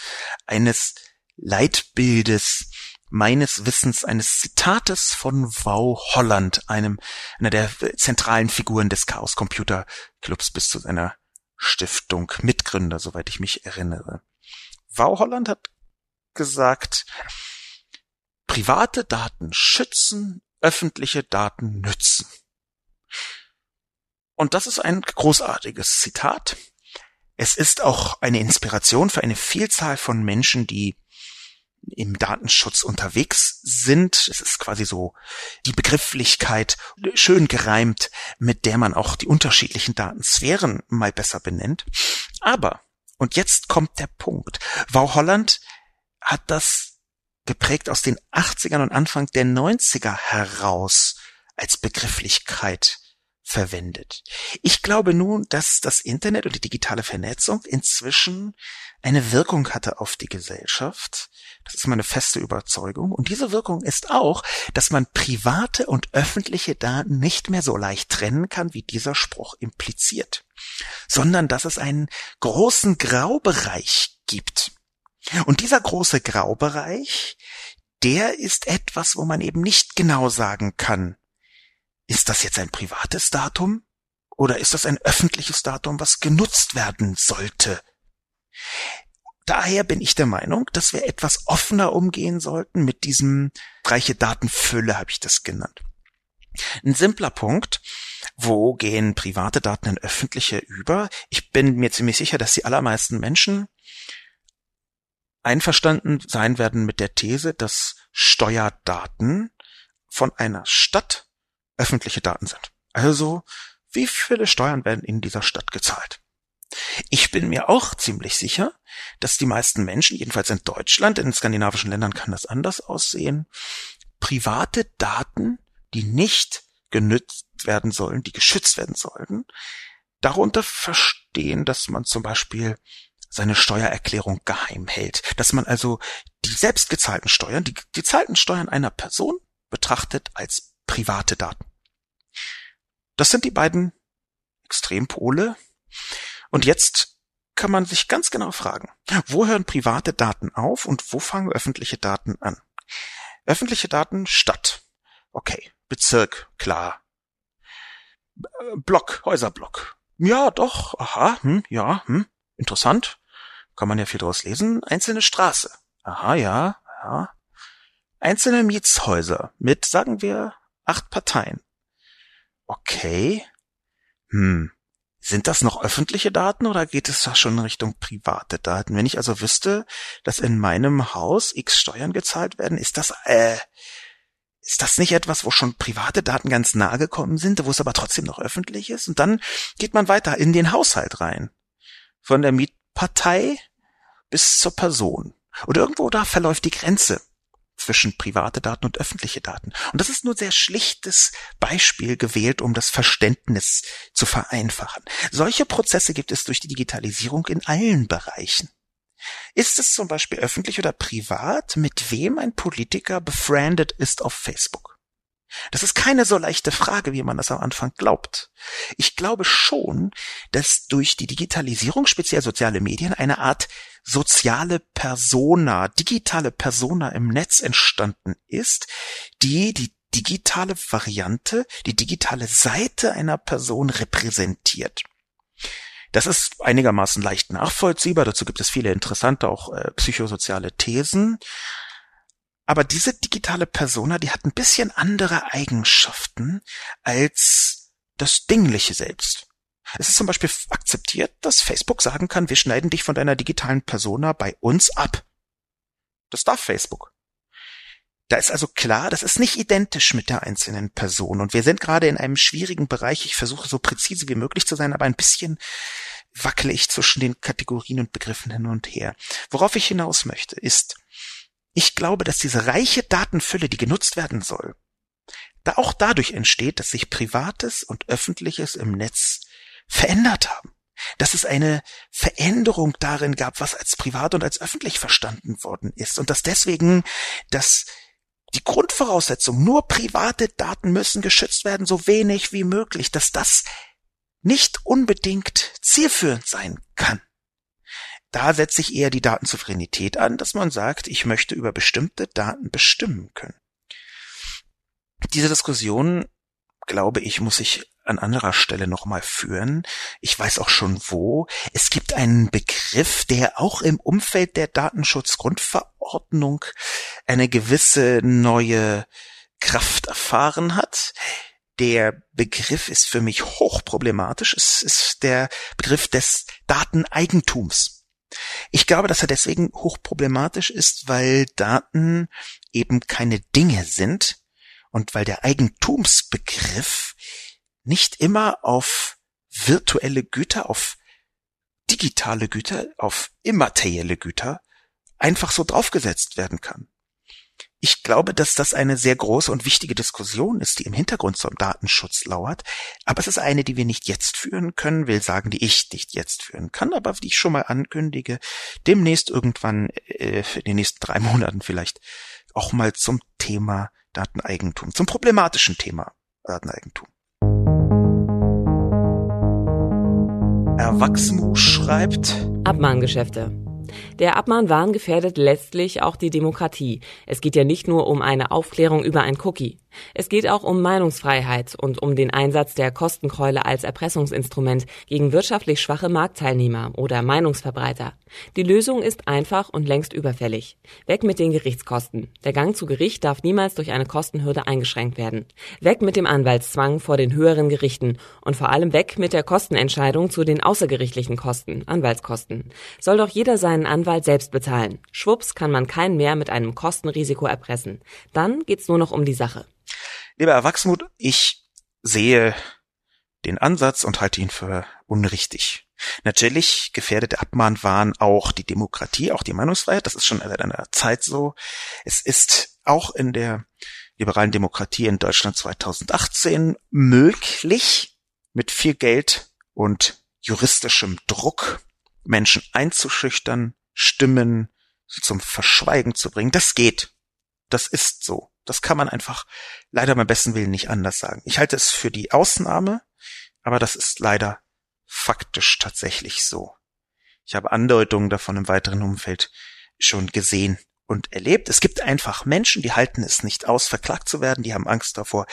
eines Leitbildes, meines Wissens eines Zitates von Wow Holland, einem einer der zentralen Figuren des Chaos Computer Clubs bis zu seiner Stiftung, Mitgründer, soweit ich mich erinnere. Wow Holland hat gesagt, private Daten schützen, öffentliche Daten nützen. Und das ist ein großartiges Zitat. Es ist auch eine Inspiration für eine Vielzahl von Menschen, die im Datenschutz unterwegs sind. Es ist quasi so die Begrifflichkeit schön gereimt, mit der man auch die unterschiedlichen Datensphären mal besser benennt. Aber, und jetzt kommt der Punkt, Wow Holland hat das geprägt aus den 80ern und Anfang der 90er heraus als Begrifflichkeit verwendet. Ich glaube nun, dass das Internet und die digitale Vernetzung inzwischen eine Wirkung hatte auf die Gesellschaft. Das ist meine feste Überzeugung. Und diese Wirkung ist auch, dass man private und öffentliche Daten nicht mehr so leicht trennen kann, wie dieser Spruch impliziert, sondern dass es einen großen Graubereich gibt und dieser große Graubereich, der ist etwas, wo man eben nicht genau sagen kann, ist das jetzt ein privates Datum oder ist das ein öffentliches Datum, was genutzt werden sollte? Daher bin ich der Meinung, dass wir etwas offener umgehen sollten mit diesem reiche Datenfülle, habe ich das genannt. Ein simpler Punkt, wo gehen private Daten in öffentliche über? Ich bin mir ziemlich sicher, dass die allermeisten Menschen einverstanden sein werden mit der These, dass Steuerdaten von einer Stadt öffentliche Daten sind. Also, wie viele Steuern werden in dieser Stadt gezahlt? Ich bin mir auch ziemlich sicher, dass die meisten Menschen, jedenfalls in Deutschland, in skandinavischen Ländern kann das anders aussehen, private Daten, die nicht genützt werden sollen, die geschützt werden sollten, darunter verstehen, dass man zum Beispiel seine Steuererklärung geheim hält. Dass man also die selbst gezahlten Steuern, die gezahlten Steuern einer Person betrachtet als private Daten. Das sind die beiden Extrempole. Und jetzt kann man sich ganz genau fragen, wo hören private Daten auf und wo fangen öffentliche Daten an? Öffentliche Daten Stadt. Okay. Bezirk, klar. Block, Häuserblock. Ja, doch, aha, hm, ja, hm, interessant kann man ja viel draus lesen, einzelne Straße. Aha, ja, ja. Einzelne Mietshäuser mit, sagen wir, acht Parteien. Okay. Hm. Sind das noch öffentliche Daten oder geht es da schon in Richtung private Daten? Wenn ich also wüsste, dass in meinem Haus x Steuern gezahlt werden, ist das, äh, ist das nicht etwas, wo schon private Daten ganz nahe gekommen sind, wo es aber trotzdem noch öffentlich ist? Und dann geht man weiter in den Haushalt rein. Von der Miet Partei bis zur Person. Und irgendwo da verläuft die Grenze zwischen private Daten und öffentliche Daten. Und das ist nur sehr schlichtes Beispiel gewählt, um das Verständnis zu vereinfachen. Solche Prozesse gibt es durch die Digitalisierung in allen Bereichen. Ist es zum Beispiel öffentlich oder privat, mit wem ein Politiker befriendet ist auf Facebook? Das ist keine so leichte Frage, wie man das am Anfang glaubt. Ich glaube schon, dass durch die Digitalisierung, speziell soziale Medien, eine Art soziale Persona, digitale Persona im Netz entstanden ist, die die digitale Variante, die digitale Seite einer Person repräsentiert. Das ist einigermaßen leicht nachvollziehbar. Dazu gibt es viele interessante, auch äh, psychosoziale Thesen. Aber diese digitale Persona, die hat ein bisschen andere Eigenschaften als das dingliche Selbst. Es ist zum Beispiel akzeptiert, dass Facebook sagen kann, wir schneiden dich von deiner digitalen Persona bei uns ab. Das darf Facebook. Da ist also klar, das ist nicht identisch mit der einzelnen Person. Und wir sind gerade in einem schwierigen Bereich. Ich versuche so präzise wie möglich zu sein, aber ein bisschen wackele ich zwischen den Kategorien und Begriffen hin und her. Worauf ich hinaus möchte, ist, ich glaube, dass diese reiche Datenfülle, die genutzt werden soll, da auch dadurch entsteht, dass sich Privates und Öffentliches im Netz verändert haben. Dass es eine Veränderung darin gab, was als privat und als öffentlich verstanden worden ist. Und dass deswegen dass die Grundvoraussetzung, nur private Daten müssen geschützt werden, so wenig wie möglich, dass das nicht unbedingt zielführend sein kann. Da setzt sich eher die Datensouveränität an, dass man sagt, ich möchte über bestimmte Daten bestimmen können. Diese Diskussion, glaube ich, muss ich an anderer Stelle nochmal führen. Ich weiß auch schon wo. Es gibt einen Begriff, der auch im Umfeld der Datenschutzgrundverordnung eine gewisse neue Kraft erfahren hat. Der Begriff ist für mich hochproblematisch. Es ist der Begriff des Dateneigentums. Ich glaube, dass er deswegen hochproblematisch ist, weil Daten eben keine Dinge sind und weil der Eigentumsbegriff nicht immer auf virtuelle Güter, auf digitale Güter, auf immaterielle Güter einfach so draufgesetzt werden kann. Ich glaube, dass das eine sehr große und wichtige Diskussion ist, die im Hintergrund zum Datenschutz lauert. Aber es ist eine, die wir nicht jetzt führen können, will sagen, die ich nicht jetzt führen kann, aber die ich schon mal ankündige, demnächst irgendwann, äh, in den nächsten drei Monaten vielleicht, auch mal zum Thema Dateneigentum, zum problematischen Thema Dateneigentum. Erwachsenu schreibt Abmahngeschäfte. Der Abmahnwahn gefährdet letztlich auch die Demokratie. Es geht ja nicht nur um eine Aufklärung über ein Cookie. Es geht auch um Meinungsfreiheit und um den Einsatz der Kostenkeule als Erpressungsinstrument gegen wirtschaftlich schwache Marktteilnehmer oder Meinungsverbreiter. Die Lösung ist einfach und längst überfällig. Weg mit den Gerichtskosten. Der Gang zu Gericht darf niemals durch eine Kostenhürde eingeschränkt werden. Weg mit dem Anwaltszwang vor den höheren Gerichten und vor allem weg mit der Kostenentscheidung zu den außergerichtlichen Kosten, Anwaltskosten. Soll doch jeder seinen Anwalt selbst bezahlen. Schwupps kann man keinen mehr mit einem Kostenrisiko erpressen. Dann geht's nur noch um die Sache. Lieber Erwachsenmut, ich sehe den Ansatz und halte ihn für unrichtig. Natürlich gefährdet Abmahnwahn auch die Demokratie, auch die Meinungsfreiheit. Das ist schon seit einer Zeit so. Es ist auch in der liberalen Demokratie in Deutschland 2018 möglich, mit viel Geld und juristischem Druck Menschen einzuschüchtern, Stimmen zum Verschweigen zu bringen. Das geht. Das ist so. Das kann man einfach leider beim besten Willen nicht anders sagen. Ich halte es für die Ausnahme, aber das ist leider faktisch tatsächlich so. Ich habe Andeutungen davon im weiteren Umfeld schon gesehen und erlebt. Es gibt einfach Menschen, die halten es nicht aus, verklagt zu werden, die haben Angst davor,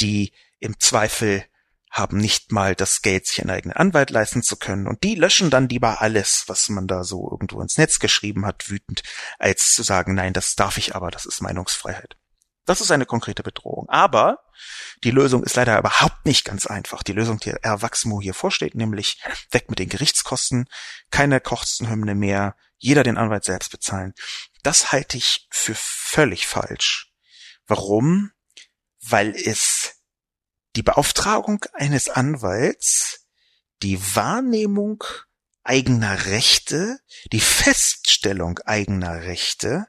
die im Zweifel haben nicht mal das Geld, sich einen eigenen Anwalt leisten zu können. Und die löschen dann lieber alles, was man da so irgendwo ins Netz geschrieben hat, wütend, als zu sagen, nein, das darf ich aber, das ist Meinungsfreiheit. Das ist eine konkrete Bedrohung. Aber die Lösung ist leider überhaupt nicht ganz einfach. Die Lösung, die Herr Wachsmo hier vorsteht, nämlich weg mit den Gerichtskosten, keine Kostenhymne mehr, jeder den Anwalt selbst bezahlen. Das halte ich für völlig falsch. Warum? Weil es die Beauftragung eines Anwalts, die Wahrnehmung eigener Rechte, die Feststellung eigener Rechte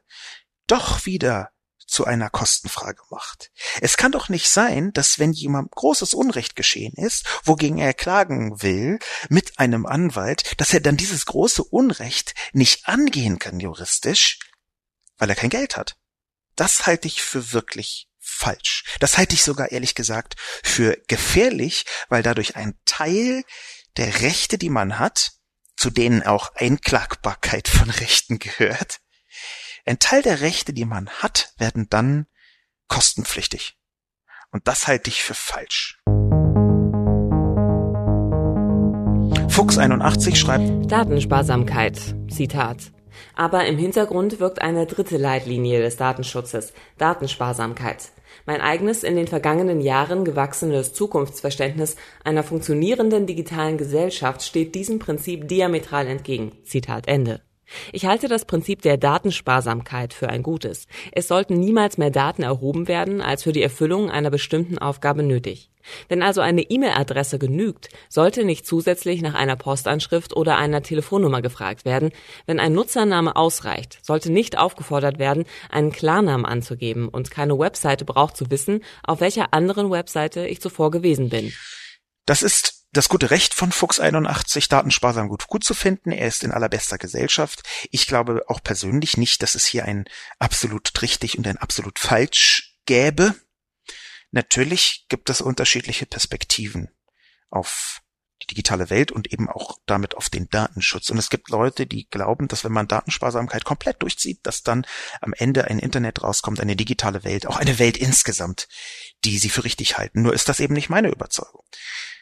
doch wieder zu einer Kostenfrage macht. Es kann doch nicht sein, dass wenn jemand großes Unrecht geschehen ist, wogegen er klagen will, mit einem Anwalt, dass er dann dieses große Unrecht nicht angehen kann juristisch, weil er kein Geld hat. Das halte ich für wirklich falsch. Das halte ich sogar ehrlich gesagt für gefährlich, weil dadurch ein Teil der Rechte, die man hat, zu denen auch Einklagbarkeit von Rechten gehört, ein Teil der Rechte, die man hat, werden dann kostenpflichtig. Und das halte ich für falsch. Fuchs 81 schreibt Datensparsamkeit. Zitat. Aber im Hintergrund wirkt eine dritte Leitlinie des Datenschutzes, Datensparsamkeit. Mein eigenes in den vergangenen Jahren gewachsenes Zukunftsverständnis einer funktionierenden digitalen Gesellschaft steht diesem Prinzip diametral entgegen. Zitat Ende. Ich halte das Prinzip der Datensparsamkeit für ein gutes. Es sollten niemals mehr Daten erhoben werden, als für die Erfüllung einer bestimmten Aufgabe nötig. Wenn also eine E-Mail-Adresse genügt, sollte nicht zusätzlich nach einer Postanschrift oder einer Telefonnummer gefragt werden. Wenn ein Nutzername ausreicht, sollte nicht aufgefordert werden, einen Klarnamen anzugeben und keine Webseite braucht zu wissen, auf welcher anderen Webseite ich zuvor gewesen bin. Das ist das gute Recht von Fuchs 81, datensparsam gut, gut zu finden. Er ist in allerbester Gesellschaft. Ich glaube auch persönlich nicht, dass es hier ein absolut richtig und ein absolut falsch gäbe. Natürlich gibt es unterschiedliche Perspektiven auf die digitale Welt und eben auch damit auf den Datenschutz. Und es gibt Leute, die glauben, dass wenn man Datensparsamkeit komplett durchzieht, dass dann am Ende ein Internet rauskommt, eine digitale Welt, auch eine Welt insgesamt, die sie für richtig halten. Nur ist das eben nicht meine Überzeugung.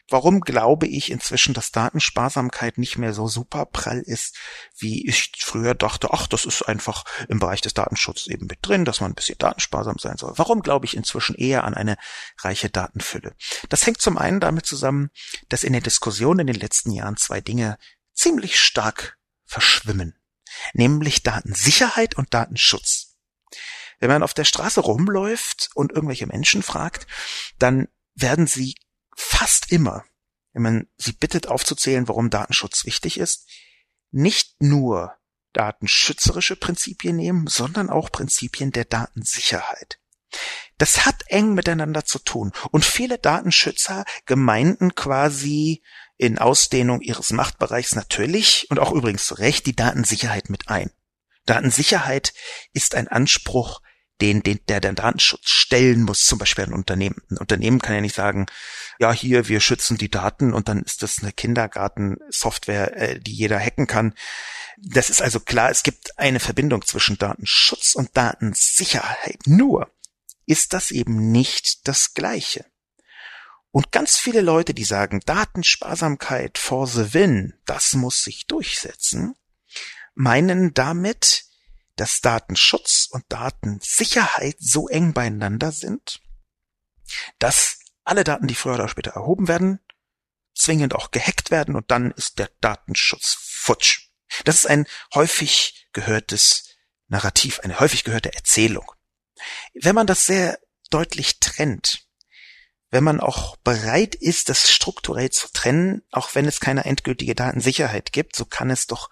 Warum glaube ich inzwischen, dass Datensparsamkeit nicht mehr so super prall ist, wie ich früher dachte, ach, das ist einfach im Bereich des Datenschutzes eben mit drin, dass man ein bisschen datensparsam sein soll. Warum glaube ich inzwischen eher an eine reiche Datenfülle? Das hängt zum einen damit zusammen, dass in der Diskussion in den letzten Jahren zwei Dinge ziemlich stark verschwimmen, nämlich Datensicherheit und Datenschutz. Wenn man auf der Straße rumläuft und irgendwelche Menschen fragt, dann werden sie fast immer, wenn man sie bittet aufzuzählen, warum Datenschutz wichtig ist, nicht nur datenschützerische Prinzipien nehmen, sondern auch Prinzipien der Datensicherheit. Das hat eng miteinander zu tun. Und viele Datenschützer gemeinden quasi in Ausdehnung ihres Machtbereichs natürlich und auch übrigens zu Recht die Datensicherheit mit ein. Datensicherheit ist ein Anspruch, den, den der den Datenschutz stellen muss, zum Beispiel ein Unternehmen. Ein Unternehmen kann ja nicht sagen, ja hier, wir schützen die Daten und dann ist das eine Kindergartensoftware, äh, die jeder hacken kann. Das ist also klar, es gibt eine Verbindung zwischen Datenschutz und Datensicherheit. Nur ist das eben nicht das Gleiche. Und ganz viele Leute, die sagen, Datensparsamkeit for the win, das muss sich durchsetzen, meinen damit, dass Datenschutz und Datensicherheit so eng beieinander sind, dass alle Daten, die früher oder später erhoben werden, zwingend auch gehackt werden und dann ist der Datenschutz futsch. Das ist ein häufig gehörtes Narrativ, eine häufig gehörte Erzählung. Wenn man das sehr deutlich trennt, wenn man auch bereit ist, das strukturell zu trennen, auch wenn es keine endgültige Datensicherheit gibt, so kann es doch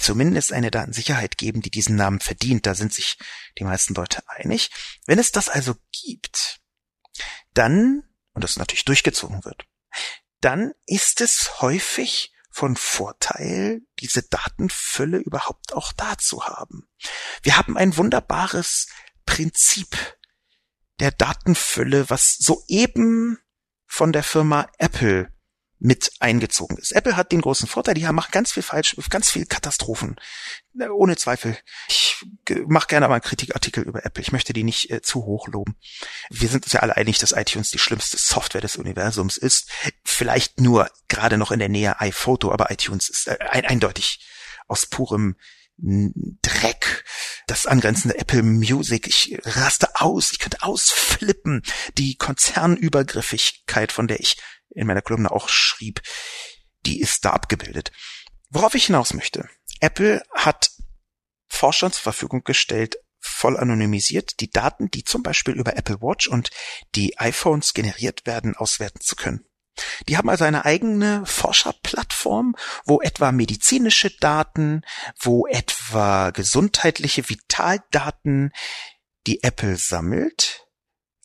zumindest eine Datensicherheit geben, die diesen Namen verdient. Da sind sich die meisten Leute einig. Wenn es das also gibt, dann, und das natürlich durchgezogen wird, dann ist es häufig von Vorteil, diese Datenfülle überhaupt auch da zu haben. Wir haben ein wunderbares Prinzip der Datenfülle, was soeben von der Firma Apple mit eingezogen ist. Apple hat den großen Vorteil, die machen ganz viel falsch, ganz viel Katastrophen. Ohne Zweifel. Ich mache gerne mal einen Kritikartikel über Apple. Ich möchte die nicht äh, zu hoch loben. Wir sind uns ja alle einig, dass iTunes die schlimmste Software des Universums ist. Vielleicht nur gerade noch in der Nähe iPhoto, aber iTunes ist äh, eindeutig aus purem Dreck, das angrenzende Apple Music, ich raste aus, ich könnte ausflippen. Die Konzernübergriffigkeit, von der ich in meiner Kolumne auch schrieb, die ist da abgebildet. Worauf ich hinaus möchte. Apple hat Forschern zur Verfügung gestellt, voll anonymisiert, die Daten, die zum Beispiel über Apple Watch und die iPhones generiert werden, auswerten zu können. Die haben also eine eigene Forscherplattform, wo etwa medizinische Daten, wo etwa gesundheitliche Vitaldaten, die Apple sammelt,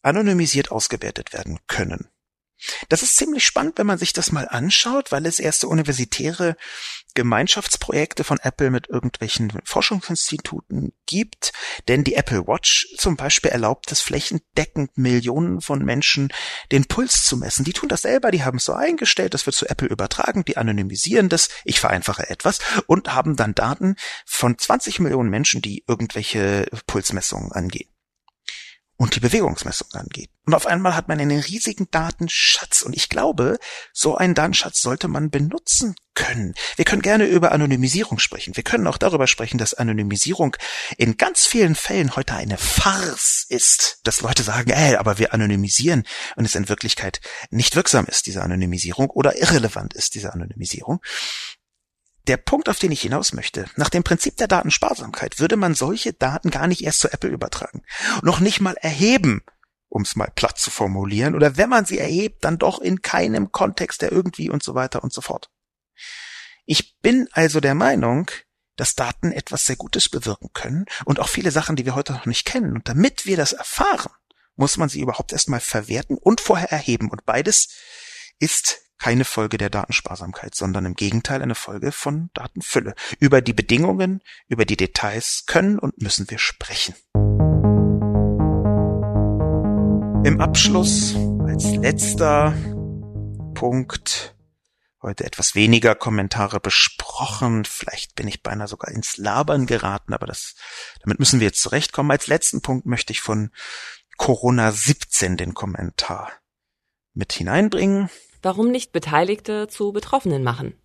anonymisiert ausgewertet werden können. Das ist ziemlich spannend, wenn man sich das mal anschaut, weil es erste universitäre Gemeinschaftsprojekte von Apple mit irgendwelchen Forschungsinstituten gibt. Denn die Apple Watch zum Beispiel erlaubt es flächendeckend Millionen von Menschen den Puls zu messen. Die tun das selber, die haben es so eingestellt, das wird zu Apple übertragen, die anonymisieren das, ich vereinfache etwas, und haben dann Daten von 20 Millionen Menschen, die irgendwelche Pulsmessungen angehen und die Bewegungsmessung angeht. Und auf einmal hat man einen riesigen Datenschatz. Und ich glaube, so einen Datenschatz sollte man benutzen können. Wir können gerne über Anonymisierung sprechen. Wir können auch darüber sprechen, dass Anonymisierung in ganz vielen Fällen heute eine Farce ist. Dass Leute sagen, ey, aber wir anonymisieren und es in Wirklichkeit nicht wirksam ist, diese Anonymisierung, oder irrelevant ist, diese Anonymisierung. Der Punkt, auf den ich hinaus möchte, nach dem Prinzip der Datensparsamkeit würde man solche Daten gar nicht erst zu Apple übertragen. Noch nicht mal erheben, um es mal platt zu formulieren, oder wenn man sie erhebt, dann doch in keinem Kontext, der irgendwie und so weiter und so fort. Ich bin also der Meinung, dass Daten etwas sehr Gutes bewirken können und auch viele Sachen, die wir heute noch nicht kennen. Und damit wir das erfahren, muss man sie überhaupt erstmal verwerten und vorher erheben. Und beides ist keine Folge der Datensparsamkeit, sondern im Gegenteil eine Folge von Datenfülle. Über die Bedingungen, über die Details können und müssen wir sprechen. Im Abschluss als letzter Punkt heute etwas weniger Kommentare besprochen. Vielleicht bin ich beinahe sogar ins Labern geraten, aber das, damit müssen wir jetzt zurechtkommen. Als letzten Punkt möchte ich von Corona 17 den Kommentar mit hineinbringen. Warum nicht Beteiligte zu Betroffenen machen?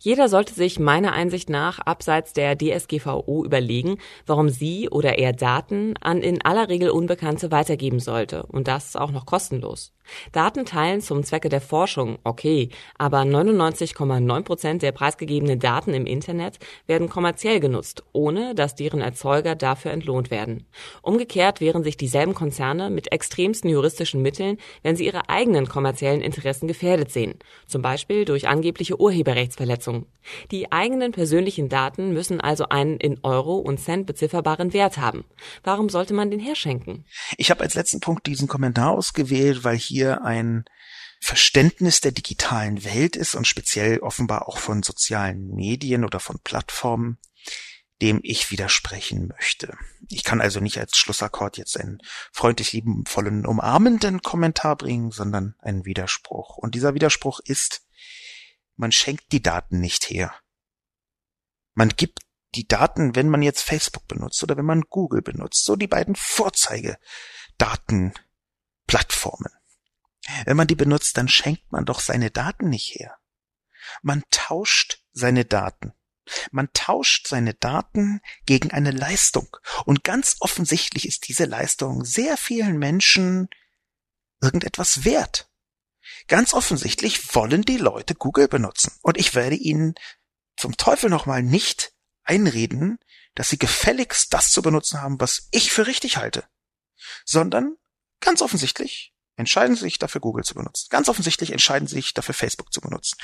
Jeder sollte sich meiner Einsicht nach abseits der DSGVO überlegen, warum sie oder er Daten an in aller Regel Unbekannte weitergeben sollte und das auch noch kostenlos. Daten teilen zum Zwecke der Forschung, okay, aber 99,9 Prozent der preisgegebenen Daten im Internet werden kommerziell genutzt, ohne dass deren Erzeuger dafür entlohnt werden. Umgekehrt wehren sich dieselben Konzerne mit extremsten juristischen Mitteln, wenn sie ihre eigenen kommerziellen Interessen gefährdet sehen, zum Beispiel durch angebliche Urheberrechtsverletzungen. Die eigenen persönlichen Daten müssen also einen in Euro und Cent bezifferbaren Wert haben. Warum sollte man den herschenken? Ich habe als letzten Punkt diesen Kommentar ausgewählt, weil hier hier ein Verständnis der digitalen Welt ist und speziell offenbar auch von sozialen Medien oder von Plattformen, dem ich widersprechen möchte. Ich kann also nicht als Schlussakkord jetzt einen freundlich liebenvollen, umarmenden Kommentar bringen, sondern einen Widerspruch. Und dieser Widerspruch ist, man schenkt die Daten nicht her. Man gibt die Daten, wenn man jetzt Facebook benutzt oder wenn man Google benutzt, so die beiden Vorzeigedatenplattformen. Wenn man die benutzt, dann schenkt man doch seine Daten nicht her. Man tauscht seine Daten. Man tauscht seine Daten gegen eine Leistung. Und ganz offensichtlich ist diese Leistung sehr vielen Menschen irgendetwas wert. Ganz offensichtlich wollen die Leute Google benutzen. Und ich werde ihnen zum Teufel nochmal nicht einreden, dass sie gefälligst das zu benutzen haben, was ich für richtig halte. Sondern ganz offensichtlich entscheiden sie sich dafür, Google zu benutzen. Ganz offensichtlich entscheiden sie sich dafür, Facebook zu benutzen.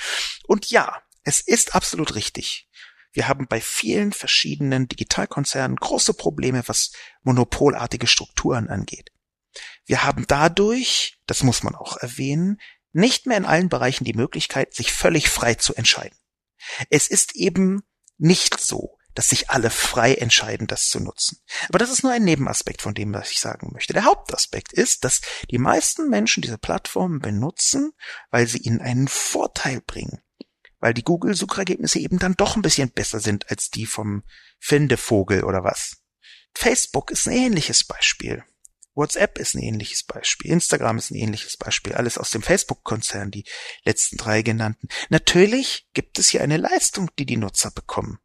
Und ja, es ist absolut richtig. Wir haben bei vielen verschiedenen Digitalkonzernen große Probleme, was monopolartige Strukturen angeht. Wir haben dadurch, das muss man auch erwähnen, nicht mehr in allen Bereichen die Möglichkeit, sich völlig frei zu entscheiden. Es ist eben nicht so, dass sich alle frei entscheiden, das zu nutzen. Aber das ist nur ein Nebenaspekt von dem, was ich sagen möchte. Der Hauptaspekt ist, dass die meisten Menschen diese Plattformen benutzen, weil sie ihnen einen Vorteil bringen. Weil die Google-Suchergebnisse eben dann doch ein bisschen besser sind als die vom Findevogel oder was. Facebook ist ein ähnliches Beispiel. WhatsApp ist ein ähnliches Beispiel. Instagram ist ein ähnliches Beispiel. Alles aus dem Facebook-Konzern, die letzten drei genannten. Natürlich gibt es hier eine Leistung, die die Nutzer bekommen.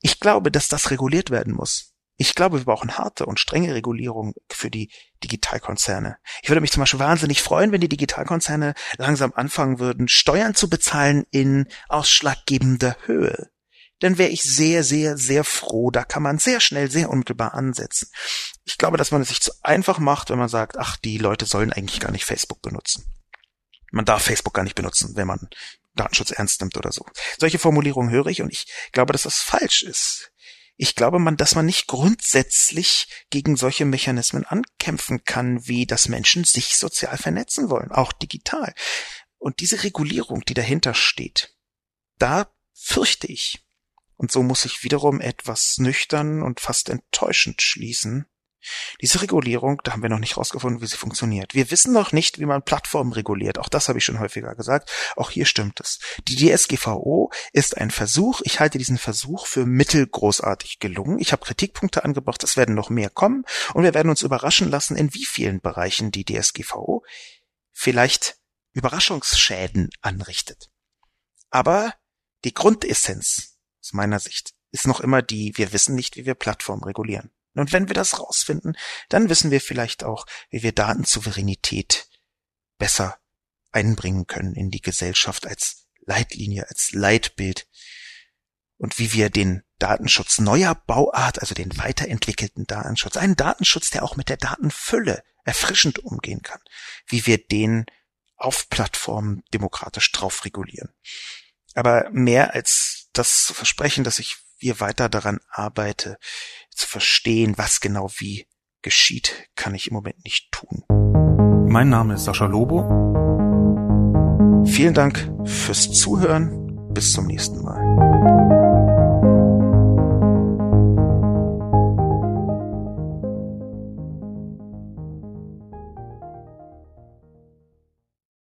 Ich glaube, dass das reguliert werden muss. Ich glaube, wir brauchen harte und strenge Regulierung für die Digitalkonzerne. Ich würde mich zum Beispiel wahnsinnig freuen, wenn die Digitalkonzerne langsam anfangen würden, Steuern zu bezahlen in ausschlaggebender Höhe. Dann wäre ich sehr, sehr, sehr froh. Da kann man sehr schnell, sehr unmittelbar ansetzen. Ich glaube, dass man es sich zu einfach macht, wenn man sagt, ach, die Leute sollen eigentlich gar nicht Facebook benutzen. Man darf Facebook gar nicht benutzen, wenn man Datenschutz ernst nimmt oder so. Solche Formulierungen höre ich und ich glaube, dass das falsch ist. ich glaube man, dass man nicht grundsätzlich gegen solche Mechanismen ankämpfen kann, wie dass Menschen sich sozial vernetzen wollen, auch digital. Und diese Regulierung, die dahinter steht, da fürchte ich, und so muss ich wiederum etwas nüchtern und fast enttäuschend schließen, diese Regulierung, da haben wir noch nicht rausgefunden, wie sie funktioniert. Wir wissen noch nicht, wie man Plattformen reguliert. Auch das habe ich schon häufiger gesagt. Auch hier stimmt es. Die DSGVO ist ein Versuch. Ich halte diesen Versuch für mittelgroßartig gelungen. Ich habe Kritikpunkte angebracht. Es werden noch mehr kommen. Und wir werden uns überraschen lassen, in wie vielen Bereichen die DSGVO vielleicht Überraschungsschäden anrichtet. Aber die Grundessenz aus meiner Sicht ist noch immer die, wir wissen nicht, wie wir Plattformen regulieren. Und wenn wir das rausfinden, dann wissen wir vielleicht auch, wie wir Datensouveränität besser einbringen können in die Gesellschaft als Leitlinie, als Leitbild und wie wir den Datenschutz neuer Bauart, also den weiterentwickelten Datenschutz, einen Datenschutz, der auch mit der Datenfülle erfrischend umgehen kann, wie wir den auf Plattformen demokratisch drauf regulieren. Aber mehr als das zu versprechen, dass ich wir weiter daran arbeite, zu verstehen, was genau wie geschieht, kann ich im Moment nicht tun. Mein Name ist Sascha Lobo. Vielen Dank fürs Zuhören. Bis zum nächsten Mal.